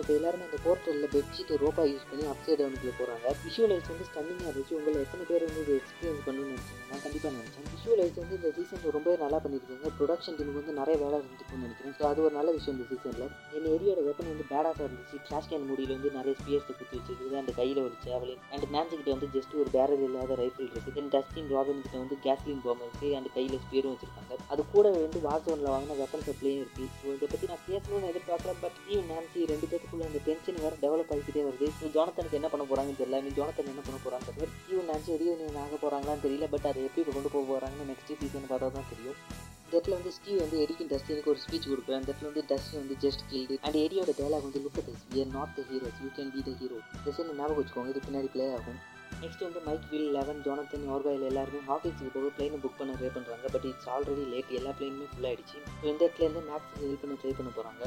Speaker 1: இப்போ எல்லாருமே அந்த போர்ட்டலில் பெட்ஷீட் ரோப்பா யூஸ் பண்ணி அப்சைட் டவுனுக்குள்ளே போகிறாங்க விஷுவலைஸ் வந்து ஸ்டன்னிங்காக இருந்துச்சு. உங்களை எத்தனை பேர் வந்து இது எக்ஸ்பீரியன்ஸ் பண்ணணும்னு நினச்சிங்க நான் கண்டிப்பாக நினச்சேன். விஷுவலைஸ் வந்து இந்த சீசனில் ரொம்பவே நல்லா பண்ணியிருக்காங்க. ப்ரொடக்ஷன் டீமுக்கு வந்து நிறைய வேலை இருந்துக்குன்னு நினைக்கிறேன். ஸோ அது ஒரு நல்ல விஷயம் இந்த சீசனில் என் ஏரியோட வெப்பன் வந்து பேடாக இருந்துச்சு. கிளாஸ் கேன் மூடியில் வந்து நிறைய ஸ்பியர்ஸை குத்தி வச்சிருக்குது. அந்த கையில் ஒரு சேவலின் அண்ட் நான்சி வந்து ஜஸ்ட் ஒரு பேரல் இல்லாத ரைஃபிள் இருக்குது தென் டஸ்டின் ராபின் கிட்ட வந்து கேஸ்லின் பாம் இருக்குது அண்ட் கையில் ஸ்பியரும் வச்சிருக்காங்க. அது கூட வந்து வார்சோனில் வாங்கின வெப்பன் சப்ளையும் இருக்குது ஸோ இதை பற்றி நான் பேசணும்னு எதிர்பார்க்கல. பட் டீம் நான்சி ரெண்டு மனசுக்குள்ளே அந்த டென்ஷன் வேறு டெவலப் ஆகிக்கிட்டே வருது. ஸோ ஜோனத்தனுக்கு என்ன பண்ண போகிறாங்கன்னு தெரியல. நீ ஜோனத்தன் என்ன பண்ண போகிறாங்க ஸ்டீவ் நினச்சி ரீயூனியன் ஆக போகிறாங்களான்னு தெரியல. பட் அதை எப்படி கொண்டு போக போகிறாங்கன்னு நெக்ஸ்ட் சீசன் பார்த்தா தான் தெரியும். இந்த இடத்துல வந்து ஸ்டீவ் வந்து எடிக்கின் டஸ்டினுக்கு ஒரு ஸ்பீச் கொடுக்குறேன் அந்த இடத்துல வந்து டஸ்டின் வந்து ஜஸ்ட் கில்டு அண்ட் எடியோட டயலாக் வந்து look at we are not the heroes you can be the hero Dustin ஞாபகம் வச்சுக்கோங்க. இது பின்னாடி ப்ளே ஆகும். நெக்ஸ்ட் வந்து Mike Will Eleven Jonathan Argyle எல்லாருமே ஆஃபீஸுக்கு போக பிளைனை புக் பண்ண ட்ரை பண்ணுறாங்க பட் இட்ஸ் ஆல்ரெடி லேட் எல்லா பிளைனுமே ஃபுல் ஆகிடுச்சு ஸோ இந்த இடத்துல இருந்து ஹெல்ப் பண்ண ட்ரை பண்ண போகிறாங்க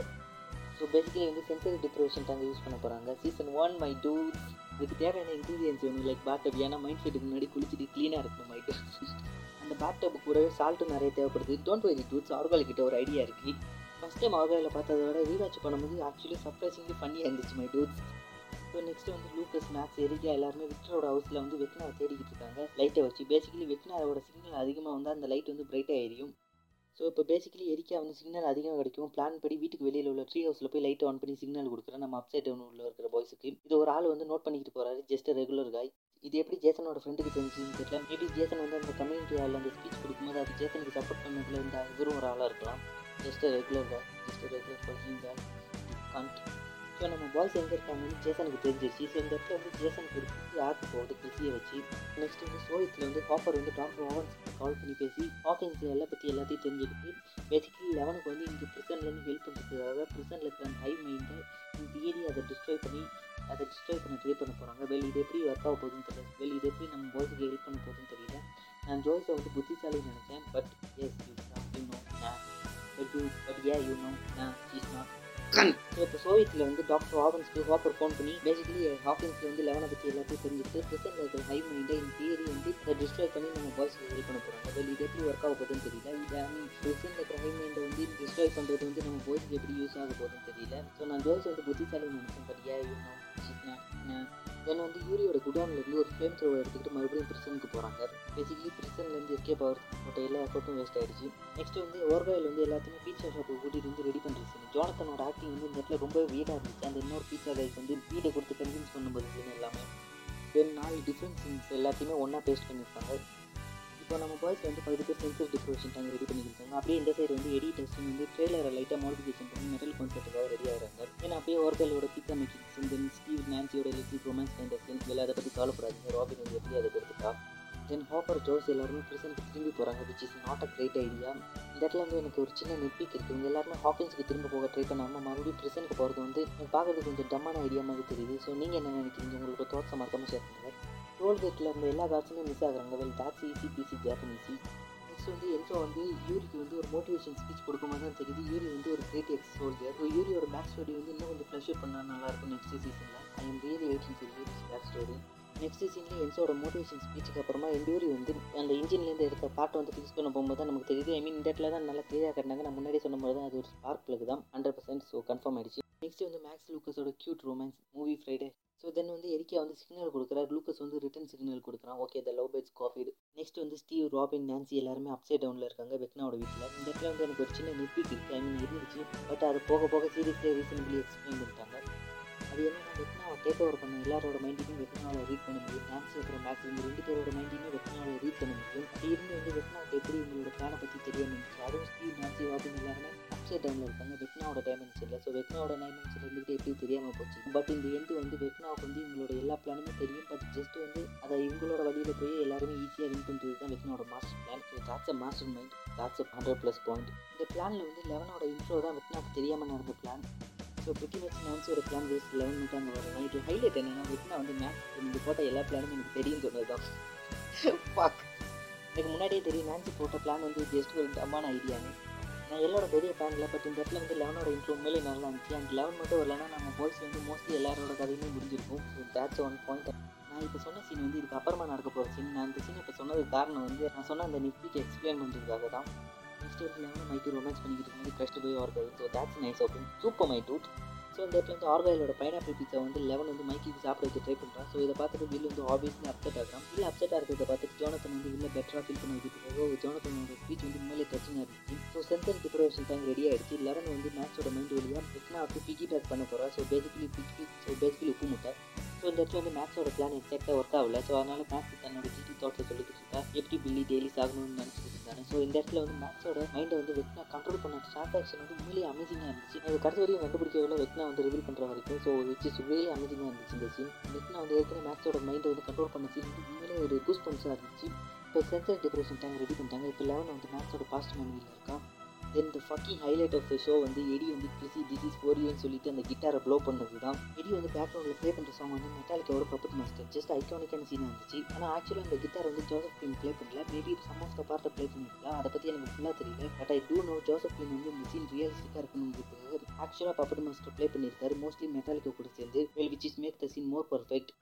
Speaker 1: ஸோ பேசிக்கலி வந்து சென்சரி டிப்ரெஷன் தாங்க யூஸ் பண்ண போகிறாங்க சீசன் ஒன் மை டூ இதுக்கு தேவையான இன்க்ரீடியன்ஸ் வேணும். லைக் பேட்டப் ஏன்னா மைண்ட் செட்டுக்கு முன்னாடி குளிச்சுட்டு க்ளீனாக இருக்கணும் மைட்டு அந்த பேட்டப் கூடவே சால்ட்டும் நிறைய தேவைப்படுது. டோன்ட் வெரி டூட்ஸ் ஆர்கால் கிட்ட ஒரு ஐடியா இருக்குது ஃபஸ்ட் டைம் ஆர்காலில் பார்த்ததை விட ரீவாச் பண்ணும்போது ஆக்சுவலி சர்ப்ரைசிங்லி ஃபன்னியாக இருந்துச்சு மை டூட்ஸ் ஸோ நெக்ஸ்ட்டு வந்து லூக்கஸ் மேக்ஸ் எரிக்கா எல்லாருமே விக்டரோட ஹவுஸில் வந்து வெக்னாவை தேடிக்கிட்டு இருக்காங்க. லைட்டை வச்சு. பேசிக்கலி வெக்னாவோட சிக்னல் அதிகமாக வந்து அந்த லைட் வந்து பிரைட்டாக எரியும். ஸோ இப்போ பேசிக்கலி எரிக்கா வந்து சிக்னல் அதிகமாக கிடைக்கும். பிளான் படி வீட்டுக்கு வெளியில் உள்ள ட்ரீ ஹவுஸில் போய் லைட் ஆன் பண்ணி சிக்னல் கொடுக்குறேன். நம்ம அப்சைட் டவுன் உள்ள இருக்கிற பாய்ஸுக்கு இது ஒரு ஆள் வந்து நோட் பண்ணிக்கிட்டு போகிறாரு ஜஸ்ட் ரெகுலர் காய் இது எப்படி ஜேசனோட ஃப்ரெண்டுக்கு தெரிஞ்சுன்னு தெரியல. மேபி ஜேசன் வந்து அந்த கம்யூனிட்டி ஹாலில் அந்த ஸ்பீச் கொடுக்கும்போது அது ஜேசனுக்கு சப்போர்ட் பண்ணதில் இருந்த இவரும் ஒரு ஆளாக இருக்கலாம். Just regular guy just regular fucking guy can't so நம்ம பாய்ஸ் எங்கே இருக்காங்கன்னு ஜேசனுக்கு தெரிஞ்சிருச்சு. ஸோ இந்த இடத்துல வந்து ஜேசனுக்கு ஒரு புது ஆப் போகுது கிறிஸியை வச்சு நெக்ஸ்ட் வந்து சோயத்தில் வந்து ஹாப்பர் வந்து டாக்டர் ஓவன்ஸ் கால் பண்ணி பேசி ஹாக்கிங்ஸ் எல்லாம் பற்றி எல்லாத்தையும் தெரிஞ்சுக்கிட்டு பேசிக்கலி லெவனுக்கு வந்து இங்கே ப்ரிசன்லேருந்து ஹெல்ப் பண்ணுறதுக்காக ப்ரிசனில் இருக்கிற ஹை மைண்டை இந்த தியரி அதை டிஸ்ட்ராய் பண்ணி அதை டிஸ்ட்ராய் பண்ண ட்ரை பண்ண போகிறாங்க வெளி இது எப்படி ஒர்க் ஆக போகுதுன்னு தெரியல. வெளி இது எப்படி நம்ம பாய்ஸுக்கு ஹெல்ப் பண்ண போகுதுன்னு தெரியல. நான் ஜோய்ஸை வந்து புத்திசாலின்னு நினச்சேன் but yes you you know but you but a you know is not so இப்போ சோவியத்தில் வந்து டாக்டர் ஹாபன்ஸ்க்கு ஹாப்பர் ஃபோன் பண்ணி பேசிக்கலி ஹாக்கின்ஸ்க்கு வந்து லெவனை பற்றி எல்லாத்தையும் தெரிஞ்சுட்டு ப்ரெசென்ட் இருக்கிற ஹை மைண்டை அதை டிஸ்ட்ராய் பண்ணி நம்ம பாய்ஸ்க்கு ஹெல்ப் பண்ண போகிறாங்க வெல் இது எப்படி ஒர்க் ஆக போகுதுன்னு தெரியல. இது ஐ மீன் ப்ரெசென்ட் வந்து டிஸ்ட்ராய் பண்ணுறது வந்து நம்ம பாய்ஸ்க்கு எப்படி யூஸ் ஆக போகுதுன்னு தெரியல. ஸோ நான் ஜோஸ் வந்து புத்திசாலி நினைச்சேன் பட்டியா ஏ யூ தென் வந்து யூரியோட குடோன்லேருந்து ஒரு ஃப்ளேம் த்ரோவை எடுத்துக்கிட்டு மறுபடியும் பிரிசனுக்கு போகிறாங்க பேசிக்கலி பிரிசன்லேருந்து எஸ்கேப் ஆகிறது போட்ட எல்லா எஃபர்ட்டும் வேஸ்ட் ஆயிடுச்சு. நெக்ஸ்ட் வந்து ஓர்காயில் வந்து எல்லாத்தையுமே பீச்சா ஷாப்பை கூட்டிகிட்டு வந்து ரெடி பண்ணுறது ஜோனத்தனோட ஆக்டிங் வந்து இந்த இடத்துல ரொம்ப வீடாக இருந்துச்சு. அந்த இன்னொரு பீச்சா கைஸ் வந்து வீடை கொடுத்து கன்வின்ஸ் பண்ணும்போது எல்லாமே தென் நாலு டிஃப்ரெண்ட் சீன்ஸ் எல்லாத்தையுமே ஒன்றா பேஸ்ட் பண்ணியிருப்பாங்க. இப்போ நம்ம பாய்ஸ் வந்து பகுதி பேர் சென்சர் டிப்ரோஷன் டைம் ரெடி பண்ணியிருக்காங்க அப்படியே இந்த சைடு வந்து எடி டெஸ்டிங் வந்து ட்ரெய்லரை லைட்டாக மாடிஃபிகேஷன் பண்ணி மெட்டல் கான்செப்ட்டுக்காக ரெடி ஆகிறாங்க. ஏன்னா அப்படியே ஓர்கலோட பிக்கா making then Steve நான்சியோட electric romance kind of scenes எல்லாம் அதை பற்றி கவலைப்படாதீங்க. ராபின் வந்து எப்படி அதை எடுத்துட்டா தென் ஹாப்பர் ஜோஸ் எல்லாருமே ப்ரெசென்ட்க்கு திரும்பி போகிறாங்க which is not a great idea இந்த இடத்துல வந்து எனக்கு ஒரு சின்ன நெட்பிக் இருக்குது இவங்க எல்லாருமே ஹாக்கின்ஸ்க்கு திரும்ப போக ட்ரை பண்ணாமல் மறுபடியும் ப்ரெசென்ட்க்கு போகிறது வந்து எனக்கு கொஞ்சம் டம்மான ஐடியா மாதிரி தெரியுது. ஸோ நீங்கள் என்ன நினைக்கிறீங்க? உங்களோட தோட்ஸை மறக்காமல் ஷேர் பண்ணுங்கள் டோல்கேட்டில் இருந்த எல்லா காட்ஸுமே மிஸ் ஆகுறாங்க. Well that's easy peasy Japanesey next வந்து என்சோ வந்து யூரிக்கு வந்து ஒரு மோட்டிவேஷன் ஸ்பீச் கொடுக்கும்போது தான் தெரியுது. யூரி வந்து ஒரு கிரேட் எக்ஸ் சோல்ஜர் ஸோ யூரியோட பேக் ஸ்டோரி வந்து இன்னும் கொஞ்சம் ஃப்ளஷ் அப் பண்ணால் நல்லாயிருக்கும் நெக்ஸ்ட் சீசனில் I am really waiting for Yuri's back story next சீனில் என்ஸோட மோட்டிவேஷன் ஸ்பீச்சுக்கு அப்புறமா எண்டூரி வந்து அந்த இன்ஜின்லேருந்து எடுத்த பாட்டை வந்து ஃபிக்ஸ் பண்ண போகும்போது தான் நமக்கு தெரியுது ஐ மீன் இந்த இடத்துல தான் நல்லா கிளியராக கட்டினாங்க நான் முன்னாடியே சொன்ன மாதிரி தான் அது ஒரு ஸ்பார்க் பிளக் தான் ஹண்ட்ரட் பர்சன்ட் ஸோ கன்ஃபார்ம் ஆயிடுச்சு நெக்ஸ்ட் வந்து Max லூக்கஸோட cute romance movie Friday so then வந்து எரிக்கா வந்து சிக்னல் கொடுக்குறாரு லூக்கஸ் வந்து ரிட்டன் சிக்னல் கொடுக்குறான் ஓகே த லவ் பேட்ஸ் காஃபிடு நெக்ஸ்ட் வந்து ஸ்டீவ் ராபின் நான்சி எல்லாருமே அப்சைட் டவுனில் இருக்காங்க வெக்னாவோட வீட்டில் இந்த இடத்துல வந்து எனக்கு ஒரு சின்ன நெட்பிக் இருக்குது ஐ மீன் இருந்துச்சு பட் அது போக போக சீரியஸ்லேயே ரீசனபிளி எக்ஸ்பிளைன் பண்ணிட்டாங்க அது என்னன்னா வெக்னாவை டேக் ஓவர் பண்ண. எல்லாரோட மைண்டையும் வெட்னாவை ரீட் பண்ண. முடியும் டான்ஸ் இருக்கிற மேக்ஸ் இந்த ரெண்டு பேரோட மைண்டையுமே வெக்னாவில் ரீட் பண்ண. முடியும் அப்படி இருந்து வந்து வெக்னாவுக்கு எப்படி உங்களோட பிளானை பற்றி தெரியாமல் அதுவும் ஸ்டீவ் நான்சி வாக்கிங் எல்லாருமே அப்சைட் டவுனில் இருக்காங்க. வெட்னாவோட டைமென்ஷனில் ஸோ வெட்னாவோட டைமென்ஷன் இருந்துகிட்டு எப்படி தெரியாமல் போச்சு. பட் இந்த எண்டு வந்து வெட்னாவுக்கு வந்து இவங்களோட எல்லா பிளானுமே தெரியும். பட் ஜஸ்ட் வந்து அதை இவங்களோட வழியில் போய் எல்லாருமே ஈஸியாக வின் பண்ணுறது தான் வெட்னோட master plan so that's a master mind that's a hundred plus point இந்த பிளானில் வந்து லெவனோட இன்ட்ரோ தான் வெட்னாவுக்கு தெரியாமல் நடந்த பிளான் ஸோ பிரிட்டி மச் ஒரு பிளான் வேஸ்ட் லெவன் மட்டும் அங்கே வரலாம் இது ஹைலைட் என்னன்னா வெக்னா வந்து மேக்ஸ் நீங்கள் போட்ட எல்லா பிளானும் எனக்கு தெரியும் சொன்னது தான் பாக் எனக்கு முன்னாடியே தெரியும் நான்சி போட்ட பிளான் வந்து ஜஸ்ட் ஒரு டம்மான ஐடியான்னு நான் எல்லோட பெரிய பிளான்ல பட் இந்த இடத்துல வந்து லெவனோட இன்ட்ரோ உண்மையிலே நல்லா இருந்துச்சு. அண்ட் லெவன் மட்டும் வரலன்னா நம்ம பாய்ஸ் வந்து மோஸ்ட்லி எல்லாரோட கதையுமே முடிஞ்சிருக்கும். ஸோ தேட்ஸ் ஒன் பாயிண்ட் நான் இப்போ சொன்ன சீன் வந்து இதுக்கு அப்புறமா நடக்க போகிற சீன் நான் இந்த சீன் இப்போ சொன்னதுக்கு காரணம் வந்து நான் சொன்ன அந்த நிப்பிக்கு எக்ஸ்பிளைன் பண்ணுறதுக்காக தான் நெக்ஸ்ட் வந்து லெவன் மைக்கு ரொமான்ஸ் பண்ணிக்கிட்டு இருக்கும்போது க்ரஷ்ட் போய் ஆர்காயில் ஸோ தேட்ஸ் நைஸ் அப்படின்னு சூப்பர் மை டூட் ஸோ இந்த இடத்துல வந்து ஆர்காயிலோட பைனாப்பிள் பீஸா வந்து லெவன் வந்து மைக்கு சாப்பிட வைக்க ட்ரை பண்ணுறான் ஸோ இதை பார்த்துட்டு வில் வந்து ஆப்வியஸ்லி அப்செட் ஆகிறான். இல்லை அப்செட்டாக இருக்கிறத பார்த்துட்டு ஜோனத்தன் வந்து இல்லை பெட்டராக ஃபீல் பண்ண வைக்கிறதுக்காக ஜோனத்தனோட ஸ்பீச் வந்து உண்மையிலே பிரச்சனை இருந்துச்சு. So sensory deprivation tank ready ஆயிடுச்சு. லெவன் வந்து மேட்சோட மைண்ட் வழியாக வெக்னாவுக்கு பிக்கி பேக் பண்ண போகிறா so basically piggy so basically உப்பு முட்டை. ஸோ இந்த இடத்துல வந்து மேக்ஸோட பிளான் எக்ஸாக்டாக ஒர்க் ஆகல. ஸோ அதனால மேக்ஸ் தன்னோட ஜிடி தாட்ஸை சொல்லிக்கிட்டு இருக்கா. எப்படி பில்லி டெய்லி சாகணும்னு நினச்சிக்கிட்டு இருந்தாங்க ஸோ இந்த இடத்துல வந்து மேக்ஸோட மைண்டை வந்து வெக்னா கண்ட்ரோல் பண்ண டிரான்சாக்ஷன் வந்து உண்மையிலேயே அமேசிங்காக இருந்துச்சு. அது கடைசி வரைக்கும் கண்டுபிடிக்கவில்லை வெக்னா வந்து ரிவீல் பண்ணுற வரைக்கும். ஸோ விச் இஸ் ரியலி அமேசிங்காக இருந்துச்சு இந்த சீன் வெக்னா வந்து ஏற்கனவே மேக்ஸோட மைண்டை வந்து கண்ட்ரோல் பண்ண சீன் வந்து உண்மையிலே ஒரு கூஸ் பம்ப்ஸாக இருந்துச்சு. இப்போ சென்சர் டிப்ரெஷன் டைம் ரெடி பண்ணிட்டாங்க. இப்போ லெவன் வந்து மேக்ஸோட பாஸ்ட் மெமரியில் இருக்கான் then the fucking highlight of the show வந்து எடி வந்து கிறிசி திஸ் இஸ் ஃபோர் யூன்னு சொல்லிட்டு அந்த கிட்டாரை ப்ளோ பண்ணது தான் எடி வந்து பேக்ரவுண்டில் ப்ளே பண்ணுற சாங் வந்து மெட்டாலிக்காவோட பப்பட் மாஸ்டர் ஜஸ்ட் ஐக்கானிக்கான சீனாக இருந்துச்சு. ஆனால் ஆக்சுவலாக அந்த கிட்டார் வந்து ஜோசப் பின் ப்ளே பண்ணல. மேபி சம் ஆஃப் த பார்ட்டை ப்ளே பண்ணிருக்கலாம். அதை பற்றி எனக்கு ஃபுல்லாக தெரியல. But I do know Joseph Quinn வந்து இந்த சீன் ரியலிஸ்டிக்காக இருக்கணுங்கிறதுக்காக ஆக்சுவலாக பப்பட் மாஸ்டர் ப்ளே பண்ணியிருக்காரு மோஸ்ட்லி மெட்டாலிக்கா கூட சேர்ந்து. Well which is make the scene more perfect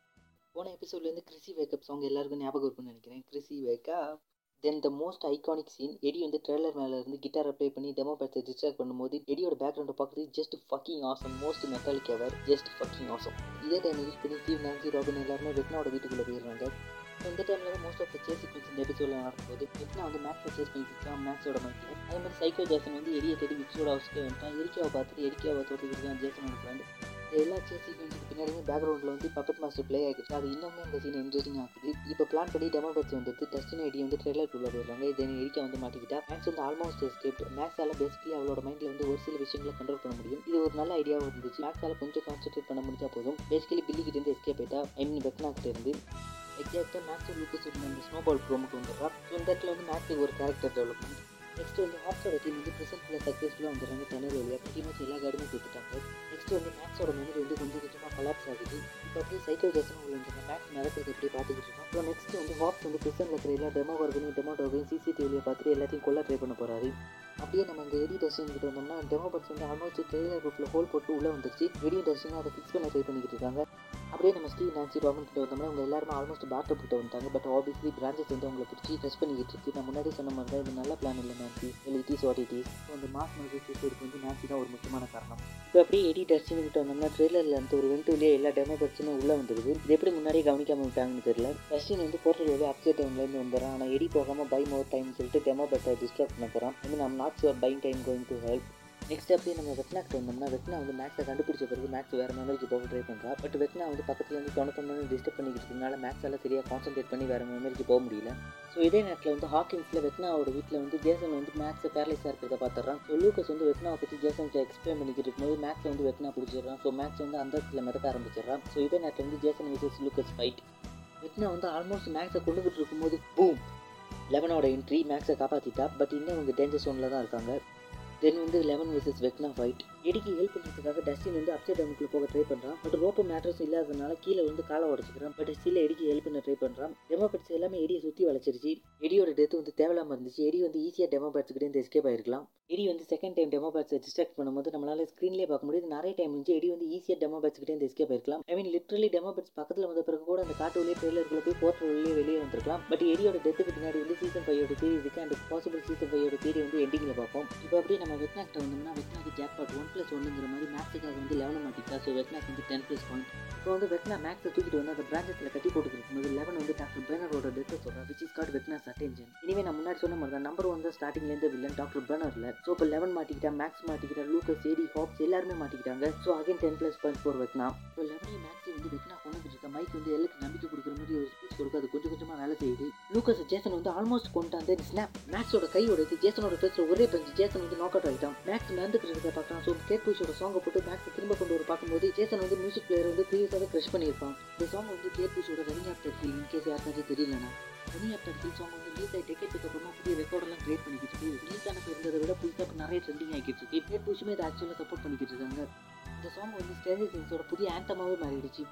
Speaker 1: போன எபிசோட்லேருந்து கிறிசி வேக்கப் சாங் எல்லாருக்கும் ஞாபகம் இருக்கும்னு நினைக்கிறேன். Chrissy wake up then the most iconic scene Eddie வந்து ட்ரெய்லர் மேலே இருந்து கிட்டாரை ப்ளே பண்ணி டெமோ பேட்ஸை டிஸ்ட்ராக்ட் பண்ணும்போது எடியோட பேக்ரவுண்டை பார்க்குறது just fucking awesome most metallic ever just fucking awesome இதே டைம் யூஸ் பண்ணி ஸ்டீவ் நான்சி ராபின் எல்லாருமே வெட்னாவோட வீட்டுக்குள்ளே போயிடுறாங்க இந்த டைமில் most of the chase sequence இந்த எபிசோடில் நடக்கும்போது வெட்னா வந்து மேக்ஸை சேஸ் பண்ணிட்டு மேக்ஸோட மைக்கில் அதே மாதிரி சைக்கோ ஜேசன் வந்து எரிய தேடி விக்ஸோட ஹவுஸ்க்கே வந்துட்டான். எரிக்காவை பார்த்துட்டு எரிக்காவை தோற்றுக்கிட்டு ஜேசனோட ஃப்ரெண்ட் எல்லா சேஸ் சீக்வன்ஸுக்கு பின்னாடியுமே பேக்ரவுண்டில் வந்து பப்பட் மாஸ்டர் ப்ளே ஆகிடுச்சு அது இன்னுமே இந்த சீன் இன்ட்ரெஸ்டிங் ஆகுது. இப்போ பிளான் பண்ணி டெமோ பட்ஸ் வந்து டஸ்டின் ஐடி வந்து ட்ரெய்லர் உள்ள போயிடுறாங்க இதை எரிக்க வந்து மாட்டிக்கிட்டா மேக்ஸ் வந்து ஆல்மோஸ்ட் எஸ்கேப் மேக்ஸால பேசிக்கலி அவளோட மைண்டில் வந்து ஒரு சில விஷயங்களை கண்ட்ரோல் பண்ண முடியும். இது ஒரு நல்ல ஐடியாவும் இருந்துச்சு. மேக்ஸால கொஞ்சம் கான்சென்ட்ரேட் பண்ண முடிஞ்சா போதும். பேசிக்கலி பில்லி இருந்து எஸ்கேப் ஆயிட்டா ஐ மீன் வெக்னா கிட்ட இருந்து. எக்ஸாக்டாக மேக்ஸ் லூக்கஸ் இருந்த அந்த ஸ்னோபால் ப்ரோமுக்கு வந்துடுறா. ஸோ இந்த இடத்துல வந்து மேக்ஸுக்கு ஒரு கேரக்டர் டெவலப்மெண்ட் நெக்ஸ்ட் வந்து ஹாப்ஸோட டீம் வந்து ஃபுல்லாக சக்ஸஸ்ஃபுல்லாக வந்துடுறாங்க. தனது வழியாக pretty எல்லா கார்டுமே கொடுத்துட்டாங்க நெக்ஸ்ட் வந்து மேக்ஸோட மெமரி வந்து கொஞ்சம் கொஞ்சமாக கொலாப்ஸ் ஆகுது. இப்போ அப்படியே சைக்கோ ஜேசன் உள்ள மேக்ஸ் நடக்கிறது எப்படி பார்த்துக்கிட்டு இருக்கோம். ஸோ நெக்ஸ்ட் வந்து ஹாப்ஸ் வந்து ப்ரெசென்ட்டில் இருக்கிற எல்லா டெமோ ஒர்க்கையும் டெமோ டோகையும் சிசிடிவியை பார்த்துட்டு எல்லாத்தையும் கொள்ள ட்ரை பண்ண போகிறாரு அப்படியே நம்ம இந்த எடி டஸ்டின் கிட்ட வந்தோம்னா டெமோ பட்ஸ் வந்து ஆல்மோஸ்ட் ட்ரெயிலர் குரூப்பில் ஹோல் போட்டு உள்ளே வந்துருச்சு. எடி டஸ்டின் அதை ஃபிக்ஸ் பண்ண ட்ரை பண்ணிக்கிட்டு இருக்காங்க. அப்படியே நம்ம ஸ்டீவ் நான்சி ராமன் கிட்ட வந்தோம்னா அவங்க எல்லாருமே ஆல்மோஸ்ட் பேக்கப் கிட்ட வந்துட்டாங்க. பட் ஆப்வியஸ்லி பிரான்ச்சஸ் வந்து அவங்களை பிடிச்சி ட்ரெஸ் பண்ணிக்கிட்டு இருக்கு நான் முன்னாடி சொன்ன மாதிரி தான் இது நல்ல பிளான் இல்லை நான்சி. இல்லை it is what it is so அந்த மாஸ் மல்டிபிளிக்கு வந்து நான்சி தான் ஒரு முக்கியமான காரணம். இப்போ அப்படியே எடி டஸ்டின் கிட்ட வந்தோம்னா ட்ரெயிலரில் வந்து ஒரு வெண்ட் வழியாக எல்லா டெமோ பிரச்சனை உள்ளே வந்துருது. இது எப்படி முன்னாடியே கவனிக்காம விட்டாங்கன்னு தெரியல. டஸ்டின் வந்து போர்ட்டல் வழியாக அப்செட் டைம்லேருந்து வந்துடுறான். ஆனால் எடி போகாமல் பை மோர் டைம் சொல்லிட்டு டெமோ பட்டை டிஸ்ட்ராக்ட் பண்ண போகிறான் வந்து mean not sure buying time going to help next அப்படியே நம்ம வெட்னாக்கு வந்தோம்னா வெட்னா வந்து மேக்ஸை கண்டுபிடிச்ச பிறகு மேக்ஸ் வேறு மெமரிக்கு போக ட்ரை பண்ணுறா பட் வெட்னா வந்து பக்கத்தில் வந்து தொண்ணு டிஸ்டர்ப் பண்ணிக்கிட்டு இருக்கனால மேக்ஸால் சரியாக கான்சன்ட்ரேட் பண்ணி வேறு மெமரிக்கு போக முடியல. ஸோ இதே நேரத்தில் வந்து ஹாக்கிங்ஸில் வெட்னாவோட வீட்டில் வந்து ஜேசன் வந்து மேக்ஸை பேரலைஸாக இருக்கிறத பார்த்துறான் ஸோ லூக்கஸ் வந்து வெட்னாவை பற்றி ஜேசன் எக்ஸ்பிளைன் பண்ணிக்கிட்டு இருக்கும்போது மேக்ஸை வந்து வெட்னா பிடிச்சிடுறான். ஸோ மேக்ஸ் வந்து அந்த இடத்துல மிதக்க ஆரம்பிச்சிடுறான். ஸோ இதே நேரத்தில் வந்து Jason versus Lucas fight Vecna வந்து ஆல்மோஸ்ட் மேக்ஸை கொண்டுகிட்டு இருக்கும்போது பூம் லெவனோட என்ட்ரி மேக்ஸை காப்பாற்றிட்டா பட் இன்னும் அவங்க டேஞ்சர் ஜோனில் தான் இருக்காங்க. தென் வந்து லெமன் விசஸ் வெக்னா ஃபைட் எடிக்கு ஹெல்ப் பண்ணுறதுக்காக டஸ்டின் வந்து அப்சைட் டவுனுக்குள்ள போக ட்ரை பண்ணுறான் பட் ரோப்பு மேட்ரஸ் இல்லாததுனால கீழே வந்து காலை உடச்சிக்கிறான். பட் ஸ்டில் எடிக்கு ஹெல்ப் பண்ண ட்ரை பண்ணுறான் டெமோ பேட்ஸ் எல்லாமே எடியை சுற்றி வளைச்சிருச்சு. எடியோட டெத் வந்து தேவையில்லாமல் இருந்துச்சு. எடி வந்து ஈஸியாக டெமோ பேட்ஸ்கிட்ட இருந்து எஸ்கேப் ஆயிருக்கலாம். எடி வந்து செகண்ட் டைம் டெமோ பேட்ஸை டிஸ்ட்ராக்ட் பண்ணும்போது நம்மளால ஸ்க்ரீன்லேயே பார்க்க முடியுது. நிறைய டைம் இருந்துச்சு. எடி வந்து ஈஸியாக டெமோ பேட்ஸ்கிட்ட இருந்து escape ஆயிருக்கலாம். I mean literally demo bats பக்கத்தில் வந்த பிறகு கூட அந்த காட்டு வழியே ட்ரெயிலருக்குள்ள போய் போர்ட்டர் வழியே வெளியே வந்திருக்கலாம். பட் எடியோட டெத்துக்கு பின்னாடி வந்து சீசன் ஃபைவோட தேரி இருக்கு. அண்ட் பாசிபிள் சீசன் ஃபைவோட தேரி வந்து எண்டிங்கில் பார்ப்போம். இப்போ அப்படியே நம்ம வெட்னாக்ட வந்தோம்னா வெட்னாக்கு ஜாக் பாட் ஒன் ப்ளஸ் ஒன்றுங்கிற மாதிரி மேக்ஸுக்காக வந்து லெவன் மாட்டிக்கா ஸோ வெட்னாக் வந்து டென் ப்ளஸ் பாயிண்ட் இப்போ வந்து வெட்னா மேக்ஸை தூக்கிட்டு வந்து அந்த பிரான்ச்சஸில் கட்டி போட்டுக்கிட்டு போது லெவன் வந்து டாக்டர் பேனரோட டெத்தை சொல்கிறா which is got Vecna's attention இனிமே நான் முன்னாடி சொன்ன மாதிரி தான் நம்பர் ஒன் தான் ஸ்டார்டிங்லேருந்து வில்லன் டாக்டர் பேனரில் ஸோ இப்போ லெவன் மாட்டிக்கிட்டா மேக்ஸ் மாட்டிக்கிட்டா லூக்கஸ் ஏடி ஹாப்ஸ் எல்லாருமே மாட்டிக்கிட்டாங்க. So again ten plus point four Vecna. இப்போ லெவனையும் மேக்ஸையும் வந்து வெட்னா கொண்டு இருக்க. மைக் வந்து எல்லாருக்கும் நம்பிக்கை கொடுக்குற மாதிரி ஒரு கொடுக்க அது கொஞ்சம் கொஞ்சமாக வேலை செய்யுது லூக்கஸ் ஜேசன் வந்து ஆல்மோஸ்ட் கொண்டாந்து ஸ்னாப் மேக்ஸோட கையோட இது ஜேசனோட பேசுகிற ஒரே பஞ்சு ஜேசன் வந்து நாக் அவுட் ஆகிட்டான் மேக்ஸ் மறந்துக்கிறத பார்க்கலாம். ஸோ கேட் புஷோட சாங்கை போட்டு மேக்ஸ் திரும்ப கொண்டு வர பார்க்கும்போது ஜேசன் வந்து மியூசிக் பிளேயர் வந்து ப்ரீவியஸாக க்ரஷ் பண்ணியிருப்பான். இந்த சாங் வந்து Kate புஷோட running after feel in case யாருக்காச்சும் தெரியலனா. ரன்னிங் ஆஃப்டர் ஃபீல் சாங் வந்து ரிலீஸ் ஆகி டெக்கெட்டுக்கு அப்புறமா புதிய ரெக்கார்டெல்லாம் கிரியேட் பண்ணிக்கிட்டு இருக்கு. ரிலீஸ் ஆன இருந்ததை விட புதுசாக இப்போ நிறைய ட்ரெண்டிங் ஆகிட்டு இருக்கு. கேட் புஷுமே இதை ஆக்சுவலாக சப்போர்ட் பண்ணிக்கிட்டு இருக்காங்க. இந்த சாங் வந்து ஸ்டேஜ் சிங்ஸோட புதிய ஆந்தமாகவே மாறிடுச்சு.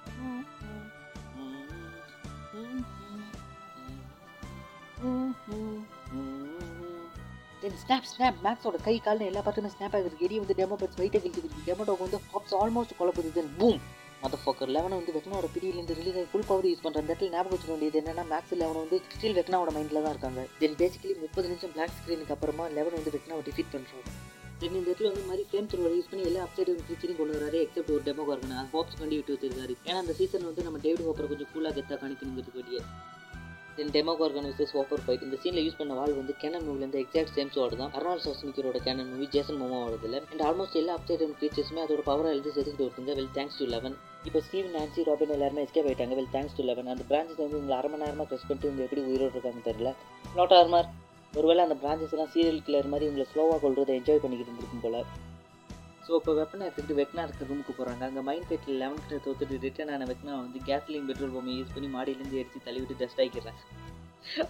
Speaker 1: தென் ஸ்னாப் ஸ்னாப் மேக்ஸோட கை காலில் எல்லா பார்த்துமே ஸ்னாப் ஆகிருக்கு எடி வந்து டெமோ பட்ஸ் வெயிட்டை கழிச்சுக்கிட்டு டெமோ டாக் வந்து ஹாப்ஸ் ஆல்மோஸ்ட் குழப்பது. தென் பூம் மத ஃபோக்கர் லெவனை வந்து வெக்னாவோட பிடியிலேருந்து ரிலீஸ் ஆகி ஃபுல் பவர் யூஸ் பண்ணுற அந்த இடத்துல ஞாபகம் வச்சுக்க வேண்டியது என்னன்னா மேக்ஸ் லெவன் வந்து ஸ்டில் வெக்னாவோட மைண்டில் தான் இருக்காங்க. தென் பேசிக்கலி முப்பது நிமிஷம் பிளாக் ஸ்க்ரீனுக்கு அப்புறமா லெவன் வந்து வெக்னாவை டிஃபீட் பண்ணுறோம் தென் இந்த இடத்துல வந்து மாதிரி ஃப்ரேம் த்ரோவை யூஸ் பண்ணி எல்லா அப்சைட் கிச்சனையும் கொண்டு வராரு எக்ஸப்ட் ஒரு டெமோ இருக்கணும் அது ஹோப்ஸ் கண்டி விட்டு வச்சிருக்காரு. ஏன்னா அந்த சீசன் வந்து நம்ம டேவிட் ஹோப்பரை கொஞ்சம் கூலாக கெத்தாக காணிக்கணுங்கிறதுக்கு வேண்டிய தென் டெமோ விசஸ் ஓப்பர் ஃபைட் இந்த சீனில் யூஸ் பண்ண வால் வந்து கேனன் மூவிலேருந்து எக்ஸாக்ட் சேம் சோடு தான். அர்னால் சோஸ்னிக்கரோட கேனன் மூவி ஜேசன் மோமாவோடது இல்லை அண்ட் ஆல்மோஸ்ட் எல்லா அப்சைட் கிரீச்சர்ஸுமே அதோட பவராக எழுதி செதுக்கிட்டு வருதுங்க வெல் தேங்க்ஸ் டு லெவன் இப்போ ஸ்டீவ் நான்சி ராபின் எல்லாருமே எஸ்கேப் ஆயிட்டாங்க. வெல் தேங்க்ஸ் டு லெவன் அந்த பிரான்ச்சஸ் வந்து உங்களை அரை மணி நேரமாக ட்ரெஸ் பண்ணிட்டு இவங்க எப்படி உயிரோடு இருக்காங்க தெரியல. நோட் ஆர்மார் ஒருவேளை அந்த பிரான்ச்சஸ் எல்லாம் சீரியல் கிளர் மாதிரி உங்களை ஸ்லோவாக கொள்றதை என்ஜாய் பண்ணிக்கிட்டு இருந்திருக்கும் போல. ஸோ இப்போ வெப்பனை எடுத்துகிட்டு வெக்னா இருக்க ரூமுக்கு போகிறாங்க அங்கே மைண்ட் ஃபைட்டில் லெவன் கிட்ட தோத்துட்டு ரிட்டர்ன் ஆன வெக்னா வந்து கேஸ்லிங் பெட்ரோல் பொம்மை யூஸ் பண்ணி மாடியிலேருந்து எடுத்து தள்ளிவிட்டு dust ஆகிக்கிறாங்க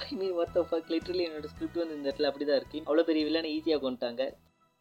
Speaker 1: I mean worth of literally என்னோட ஸ்கிரிப்ட் வந்து இந்த இடத்துல அப்படி தான் இருக்குது அவ்வளோ பெரிய வில்லனை ஈஸியாக கொண்டுட்டாங்க.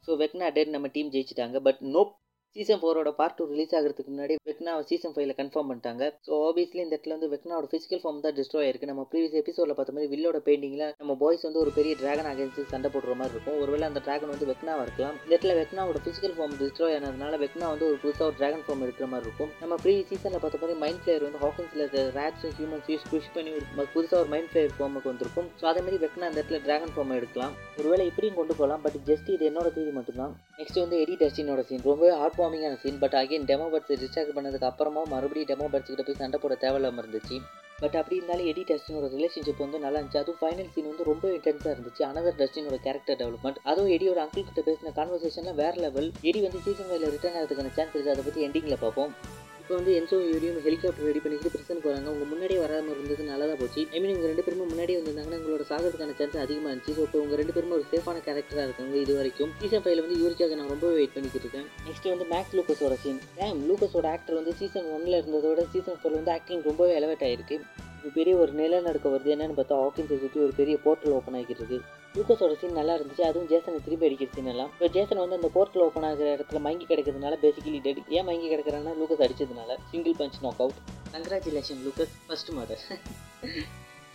Speaker 1: ஸோ வெக்னா டேட் நம்ம டீம் ஜெயிச்சிட்டாங்க. பட் நோப் சீசன் ஃபோரோட பார்ட் டூ ரிலீஸ் ஆகிறதுக்கு முன்னாடி வெக்னாவை சீசன் ஃபைவ்ல கன்ஃபார்ம் பண்ணிட்டாங்க. ஸோ ஆப்வியஸ்லி இந்த இடத்துல வந்து வெக்னாவோட ஃபிசிக்கல் ஃபார்ம் தான் டிஸ்ட்ராய் ஆயிருக்கு. நம்ம ப்ரீவியஸ் எபிசோட பார்த்த மாதிரி வில்லோட பெயிண்டிங்கில் நம்ம பாய்ஸ் வந்து ஒரு பெரிய டிராகன் அகேன்ஸ்ட் சண்டை போடுற மாதிரி இருக்கும். ஒருவேளை அந்த டிராகன் வந்து வெக்னாவாக இருக்கலாம். இந்த இடத்துல வெக்னாவோட ஃபிசிக்கல் ஃபார்ம் டிஸ்ட்ராய் ஆனதுனால வெக்னா வந்து ஒரு புதுசாக ஒரு டிராகன் ஃபார்ம் எடுக்கிற மாதிரி இருக்கும். நம்ம ப்ரீ சீசனில் பார்த்த மாதிரி மைண்ட் ஃபிளேயர் வந்து ஹாக்கின்ஸ்ல ரேட்ஸ் ஹியூமன்ஸ் யூஸ் புஷ் பண்ணி ஒரு புதுசாக ஒரு மைண்ட் ஃபிளேயர் ஃபார்முக்கு வந்திருக்கும். ஸோ அதே மாதிரி வெக்னா அந்த இடத்துல டிராகன் ஃபார்ம் எடுக்கலாம். ஒருவேளை இப்படியும் கொண்டு போகலாம். பட் ஜஸ்ட் இது என்னோட தீதி மட்டும்தான். நெக்ஸ்ட் வந்து எடி டஸ்டினோட சீன் ரொம்பவே heart வார்மிங்கான scene but again demo bats distract பண்ணதுக்கு அப்புறமா மறுபடியும் டெமோ பட்ஸ் போய் சண்டை போட தேவையில்லாமல் இருந்துச்சு. பட் அப்படி இருந்தாலும் எடி டஸ்டினோட ரிலேஷன்ஷிப் வந்து நல்லா இருந்துச்சு. அதுவும் ஃபைனல் சீன் வந்து ரொம்ப இன்டென்ஸாக இருந்துச்சு. அனதர் டஸ்டினோட கேரக்டர் டெவலப்மெண்ட் அதுவும் எடியோட அங்கிள் கிட்ட பேசின கான்வர்சேஷன்லாம் வேற லெவல் எடி வந்து சீசன் ஃபைவ்ல ரிட்டர்ன் ஆகிறதுக்கான சான்ஸ் இருக்குது அதை பற்றி எண்டிங்கில் பார்ப்போம். இப்போ வந்து என்சோ யூரியும் ஹெலிகாப்டர் ரெடி பண்ணிட்டு பிரசனுக்கு வராங்க உங்கள் முன்னாடியே வராமல் இருந்தது நல்லா தான் போச்சு. ஐ மீன் உங்கள் ரெண்டு பேருமே முன்னாடியே வந்திருந்தாங்கன்னா உங்களோட சாகிறதுக்கான சான்ஸ் அதிகமாக இருந்துச்சு. ஸோ இப்போ உங்கள் ரெண்டு பேருமே ஒரு சேஃபான கேரக்டராக இருக்காங்க இது வரைக்கும். சீசன் ஃபைவ்ல வந்து யூரிக்காக நான் ரொம்ப வெயிட் பண்ணிக்கிட்டு இருக்கேன். நெக்ஸ்ட் வந்து மேக்ஸ் லூக்கஸோட சீன் டேம் லூக்கஸோட ஆக்டர் வந்து சீசன் ஒன்ல இருந்ததோட சீசன் ஃபோர்ல வந்து ஆக்டிங் ரொம்பவே எலவேட் ஆயிருக்கு. இப்போ பெரிய ஒரு நிலநடுக்கம் வருது. என்னென்னு பார்த்தா ஹாக்கின்ஸை சுற்றி ஒரு பெரிய போர்ட்டல் ஓப்பன் ஆகிட்டு இருக்கு லூக்கஸோட சீன் நல்லா இருந்துச்சு. அதுவும் ஜேசனை திருப்பி அடிக்கிற சீன் எல்லாம். இப்போ ஜேசன் வந்து அந்த போர்ட்டல் ஓப்பன் ஆகிற இடத்துல மங்கி கிடக்கிறதுனால பேசிக்கலி டெட் ஏன் மங்கி கிடக்கிறான்னா Lucas அடிச்சதுனால. Single punch knock out congratulation Lucas first murder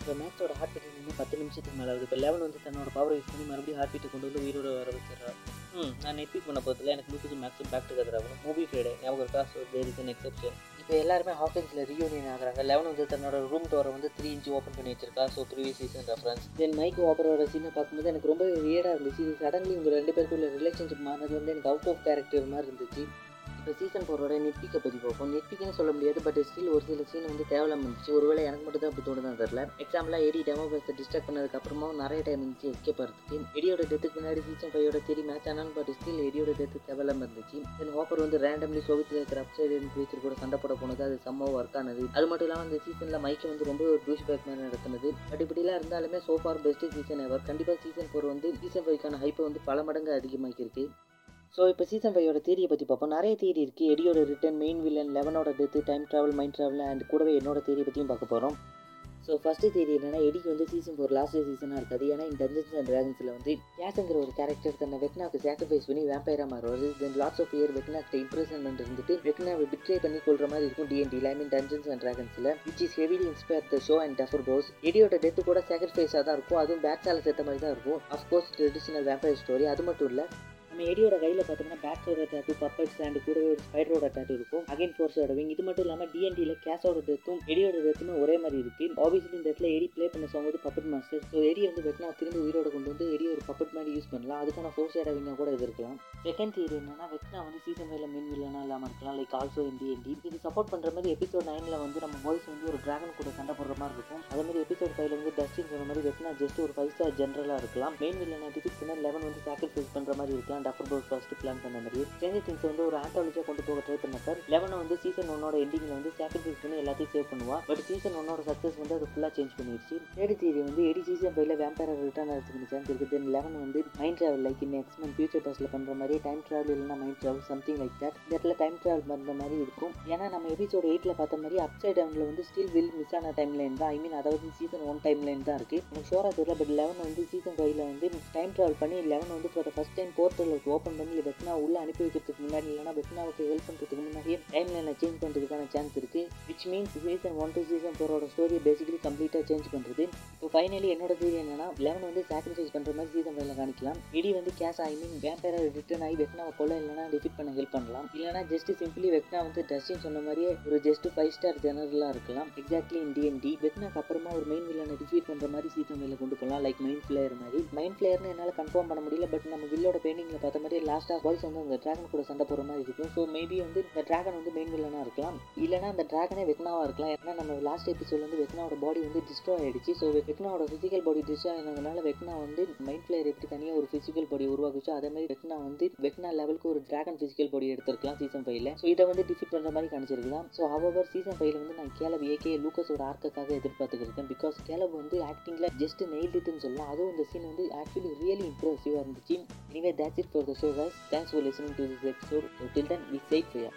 Speaker 1: இப்போ மேக்ஸோட ஹார்ட் பீட் இன்னும் பத்து நிமிஷத்துக்கு மேலே ஆகுது. இப்போ லெவன் வந்து தன்னோட பவர் யூஸ் பண்ணி மறுபடியும் ஹார்ட் பீட்டை கொண்டு வந்து உயிரோட வர வச்சிடறா ம் நான் நெட்ஃபிக் பண்ண போதில் எனக்கு லூக்கஸும் மேக்ஸும் பேக் டுகெதர் ஆகணும் மூவி ஃப்ரைடே ஞாபகம் இருக்கா? So there is an exception இப்போ எல்லாருமே ஹாக்கிங்ஸில் ரீயூனியன் ஆகிறாங்க. லெவன் வந்து தன்னோட ரூம் டோரை வந்து த்ரீ இன்ச் ஓப்பன் பண்ணி வச்சிருக்கா. So previous season reference then Mike ஓப்பரோட சீனை பார்க்கும்போது எனக்கு ரொம்ப வியடாக இருந்துச்சு. இது சடன்லி உங்கள் ரெண்டு பேருக்குள்ள ரிலேஷன்ஷிப் மாறினது வந்து எனக்கு அவுட் ஆஃப் கேரக்டர் மாதிரி இருந்துச்சு. இப்போ சீசன் ஃபோரோட நெட்பிக்கை பற்றி பார்ப்போம். நெட்பிக்னு சொல்ல முடியாது பட் ஸ்டில் ஒரு சில சீன் வந்து தேவையில்லாம இருந்துச்சு ஒருவேளை எனக்கு மட்டும் தான் அப்படி தோணுதான் தெரில எக்ஸாம்பிளாக எடி டெமோ பேஸை டிஸ்டர்ப் பண்ணதுக்கப்புறமா நிறைய டைம் இருந்துச்சு எஸ்கேப் ஆகிறதுக்கு எடியோட டெத்துக்கு முன்னாடி சீசன் ஃபைவோட தெரி மேட்ச் ஆனாலும் பட் ஸ்டில் எடியோட டெத்து தேவையில்லாம இருந்துச்சு. தென் ஹாப்பர் வந்து ரேண்டம்லி சோகத்தில் இருக்கிற அப்சைடு கிரீச்சர் கூட சண்டை போட போனது அது செம்ம ஒர்க் ஆனது. அது மட்டும் இல்லாமல் அந்த சீசனில் மைக்கை வந்து ரொம்ப ஒரு டூஷ் பேக் மாதிரி நடத்தினது. பட் இப்படிலாம் இருந்தாலுமே சோஃபார் பெஸ்ட் சீசன் எவர் கண்டிப்பாக சீசன் ஃபோர் வந்து சீசன் ஃபைவ்க்கான ஹைப்பை வந்து பல மடங்கு அதிகமாக்கியிருக்கு ஸோ இப்போ சீசன் ஃபைவோட தியரியை பற்றி பார்ப்போம். நிறைய தியரி இருக்குது எடியோட return main villain லெவனோட death time travel mind travel and கூடவே என்னோட தியரி பற்றியும் பார்க்க போகிறோம் ஸோ ஃபஸ்ட்டு தேதி என்னன்னா எடிக்கு வந்து சீசன் ஃபோர் லாஸ்ட் சீசனாக இருக்காது. ஏன்னா இந்த டஞ்சன்ஸ் அண்ட் ட்ராகன்ஸில் வந்து கேஸுங்கிற ஒரு கேரக்டர் தன்னை வெக்னாக்கு சாக்ரிஃபைஸ் பண்ணி வேம்பைராக மாறுவார். தென் லாஸ்ட் ஆஃப் இயர் வெக்னாக்கிட்ட இம்ப்ரெஷன்மெண்ட் இருந்துட்டு வெக்னாவை பிட்ரே பண்ணி கொள்ற மாதிரி இருக்கும் DnD I mean dungeons and ட்ராகன்ஸில் which is heavily inspire the show and Duffer bros எடியோட death கூட சாக்ரிஃபைஸாக தான் இருக்கும். அதுவும் பேட்ஸால சேர்த்த மாதிரி தான் இருக்கும். அஃப்கோர்ஸ் ட்ரெடிஷனல் வேம்பைர் ஸ்டோரி அது மட்டும் இல்லை நம்ம எடியோட கையில் பார்த்தோம்னா பேட்ஸோட டேட்டு பப்பட்ஸ் அண்ட் கூடவே ஒரு ஸ்பைடரோட டேட்டு இருக்கும். அகைன் ஃபோர்ஸோட விங் இது மட்டும் இல்லாமல் டிஎன்டியில் கேஷோட டெத்தும் எடியோட டெத்துமே ஒரே மாதிரி இருக்கு. ஆப்வியஸ்லி இந்த இடத்துல எடி ப்ளே பண்ண சாங் வந்து பப்பட் மாஸ்டர் ஸோ எடி வந்து வெட்டினா திரும்பி உயிரோட கொண்டு வந்து எடி ஒரு பப்பட் மாதிரி யூஸ் பண்ணலாம். அதுக்கான ஃபோர்ஸ் விங்காக கூட இது இருக்கலாம். செகண்ட் தியரி என்னன்னா வெட்னா வந்து சீசன் ஃபைவ்ல மெயின் வில்லனா இல்லாமல் இருக்கலாம். லைக் ஆல்சோ இன் டிஎன்டி இது சப்போர்ட் பண்ணுற மாதிரி எபிசோட் நைனில் வந்து நம்ம பாய்ஸ் வந்து ஒரு டிராகன் கூட சண்டை போடுற மாதிரி இருக்கும். அதே மாதிரி எபிசோட் ஃபைவ்ல வந்து டஸ்டின் சொன்ன மாதிரி வெட்னா ஜஸ்ட் ஒரு ஃபைவ் ஸ்டார் ஜென்ரலாக இருக்கலாம். மெயின் வில்லனா டிஃபிட் பண்ண லெவன் வந்து சாக்ரிஃபைஸ் பண்ணுற மாதிரி இருக்கலாம். அண்ட் போல் ஃபர்ஸ்ட் பிளான் பண்ண மாதிரி. ஸ்ட்ரேஞ்சர் திங்ஸ் வந்து ஒரு ஆண்டாலஜியாக கொண்டு போக ட்ரை பண்ணப்ப லெவனை வந்து சீசன் ஒன்னோட எண்டிங்கில் வந்து சாக்ரிஃபைஸ் பண்ணி எல்லாத்தையும் சேவ் பண்ணுவா. பட் சீசன் ஒன்னோட சக்ஸஸ் வந்து அது ஃபுல்லாக சேஞ்ச் பண்ணிடுச்சு தேர்ட் தீரி வந்து எடி சீசன் ஃபைவ்ல வேம்பேரா ரிட்டர்ன் ஆகிறதுக்கு சான்ஸ் இருக்குது தென் லெவன் வந்து mind travel like in X-Men future பஸ்ஸில் பண்ணுற மாதிரி டைம் ட்ராவல் இல்லைனா mind travel something like that இந்த இடத்துல டைம் ட்ராவல் பண்ணுற மாதிரி இருக்கும். ஏன்னா நம்ம எபிசோட் எயிட்டில் பார்த்த மாதிரி அப்சைட் டவுனில் வந்து ஸ்டில் வில் மிஸ் ஆன டைம் லைன் தான். ஐ மீன் அதாவது சீசன் ஒன் டைம் லைன் தான் இருக்குது எனக்கு ஷோராக தெரியல பட் லெவன் வந்து சீசன் ஃபைவ்ல வந்து டைம் ட்ராவல் பண்ணி லெவன் வந்து for first time portal open பண்ணி பெட்னா உள்ளே அனுப்பி வைக்கிறதுக்கு முன்னாடி இல்லைனா வெட்னாவுக்கு ஹெல்ப் பண்ணுறதுக்கு முன்னாடியே டைம் லைனை சேஞ்ச் பண்ணுறதுக்கான சான்ஸ் இருக்குது which means season one to season ஃபோரோட ஸ்டோரியை பேசிக்கலி கம்ப்ளீட்டாக சேஞ்ச் பண்ணுறது இப்போ ஃபைனலி என்னோட தீரி என்னன்னா லெவன் வந்து சாக்ரிஃபைஸ் பண்ணுற மாதிரி சீசன் ஃபைவ்ல காணிக்கலாம் இடி வந்து கேஸ் ஐ மீன் வேம்பேரா ரிட்டர்ன் ஆகி வெட்னாவை கொள்ள இல்லைனா டிஃபிட் பண்ண ஹெல்ப் பண்ணலாம். இல்லைனா ஜஸ்ட் சிம்பிளி வெக்னா வந்து டஸ்டின் சொன்ன மாதிரியே ஒரு ஜஸ்ட் ஃபைவ் ஸ்டார் ஜெனரலாக இருக்கலாம். எக்ஸாக்ட்லி இன் டிஎன்டி வெக்னாக்கு அப்புறமா ஒரு மெயின் வில்லனை டிஃபீட் பண்ணுற மாதிரி சீசன் ஃபைவ்ல கொண்டு போகலாம். லைக் மைண்ட் பிளேயர் மாதிரி. மைண்ட் பிளேயர்னு என்னால் கன்ஃபார்ம் பண்ண முடியல பட் நம்ம வில்லோட பெயிண்டிங்கில் பார்த்த மாதிரி லாஸ்ட்டாக பாய்ஸ் வந்து அந்த ட்ராகன் கூட சண்டை போகிற மாதிரி இருக்கும். ஸோ மேபி வந்து இந்த ட்ராகன் வந்து மெயின் வில்லனாக இருக்கலாம். இல்லைனா அந்த ட்ராகனே வெக்னாவாக இருக்கலாம். ஏன்னா நம்ம லாஸ்ட் எபிசோட் வந்து வெக்னாவோட பாடி வந்து டிஸ்ட்ரோ ஆகிடுச்சு ஸோ வெக்னாவோட ஃபிசிக்கல் பாடி டிஸ்ட்ரோ ஆனதுனால வெக்னா வந்து மைண்ட் பிளேயர் எப்படி தனியாக ஒரு ஃபிசிக்கல் பாடி உருவாக்குச்சோ அதே மாதிரி வெக்னா வந்து வெக்னா லெவலுக்கு ஒரு ட்ராகன் ஃபிசிக்கல் பாடி எடுத்திருக்கலாம் சீசன் ஃபைவ்ல ஸோ இதை வந்து டிஃபிட் பண்ணுற மாதிரி காணிச்சிருக்கலாம் ஸோ அவர் சீசன் ஃபைவ்ல வந்து நான் கேலப் ஏகே லூக்கஸோட ஆர்க்குக்காக எதிர்பார்த்துக்கிருக்கேன் பிகாஸ் கேலப் வந்து ஆக்டிங்கில் ஜஸ்ட் நெயில்டுன்னு சொல்லலாம். அதுவும் இந்த சீன் வந்து ஆக்சுவலி ரியலி இம்ப்ரெசிவாக இருந்துச்சு. Anyway that's it for the show guys. Thanks for listening to this episode. Until then, be safe for ya.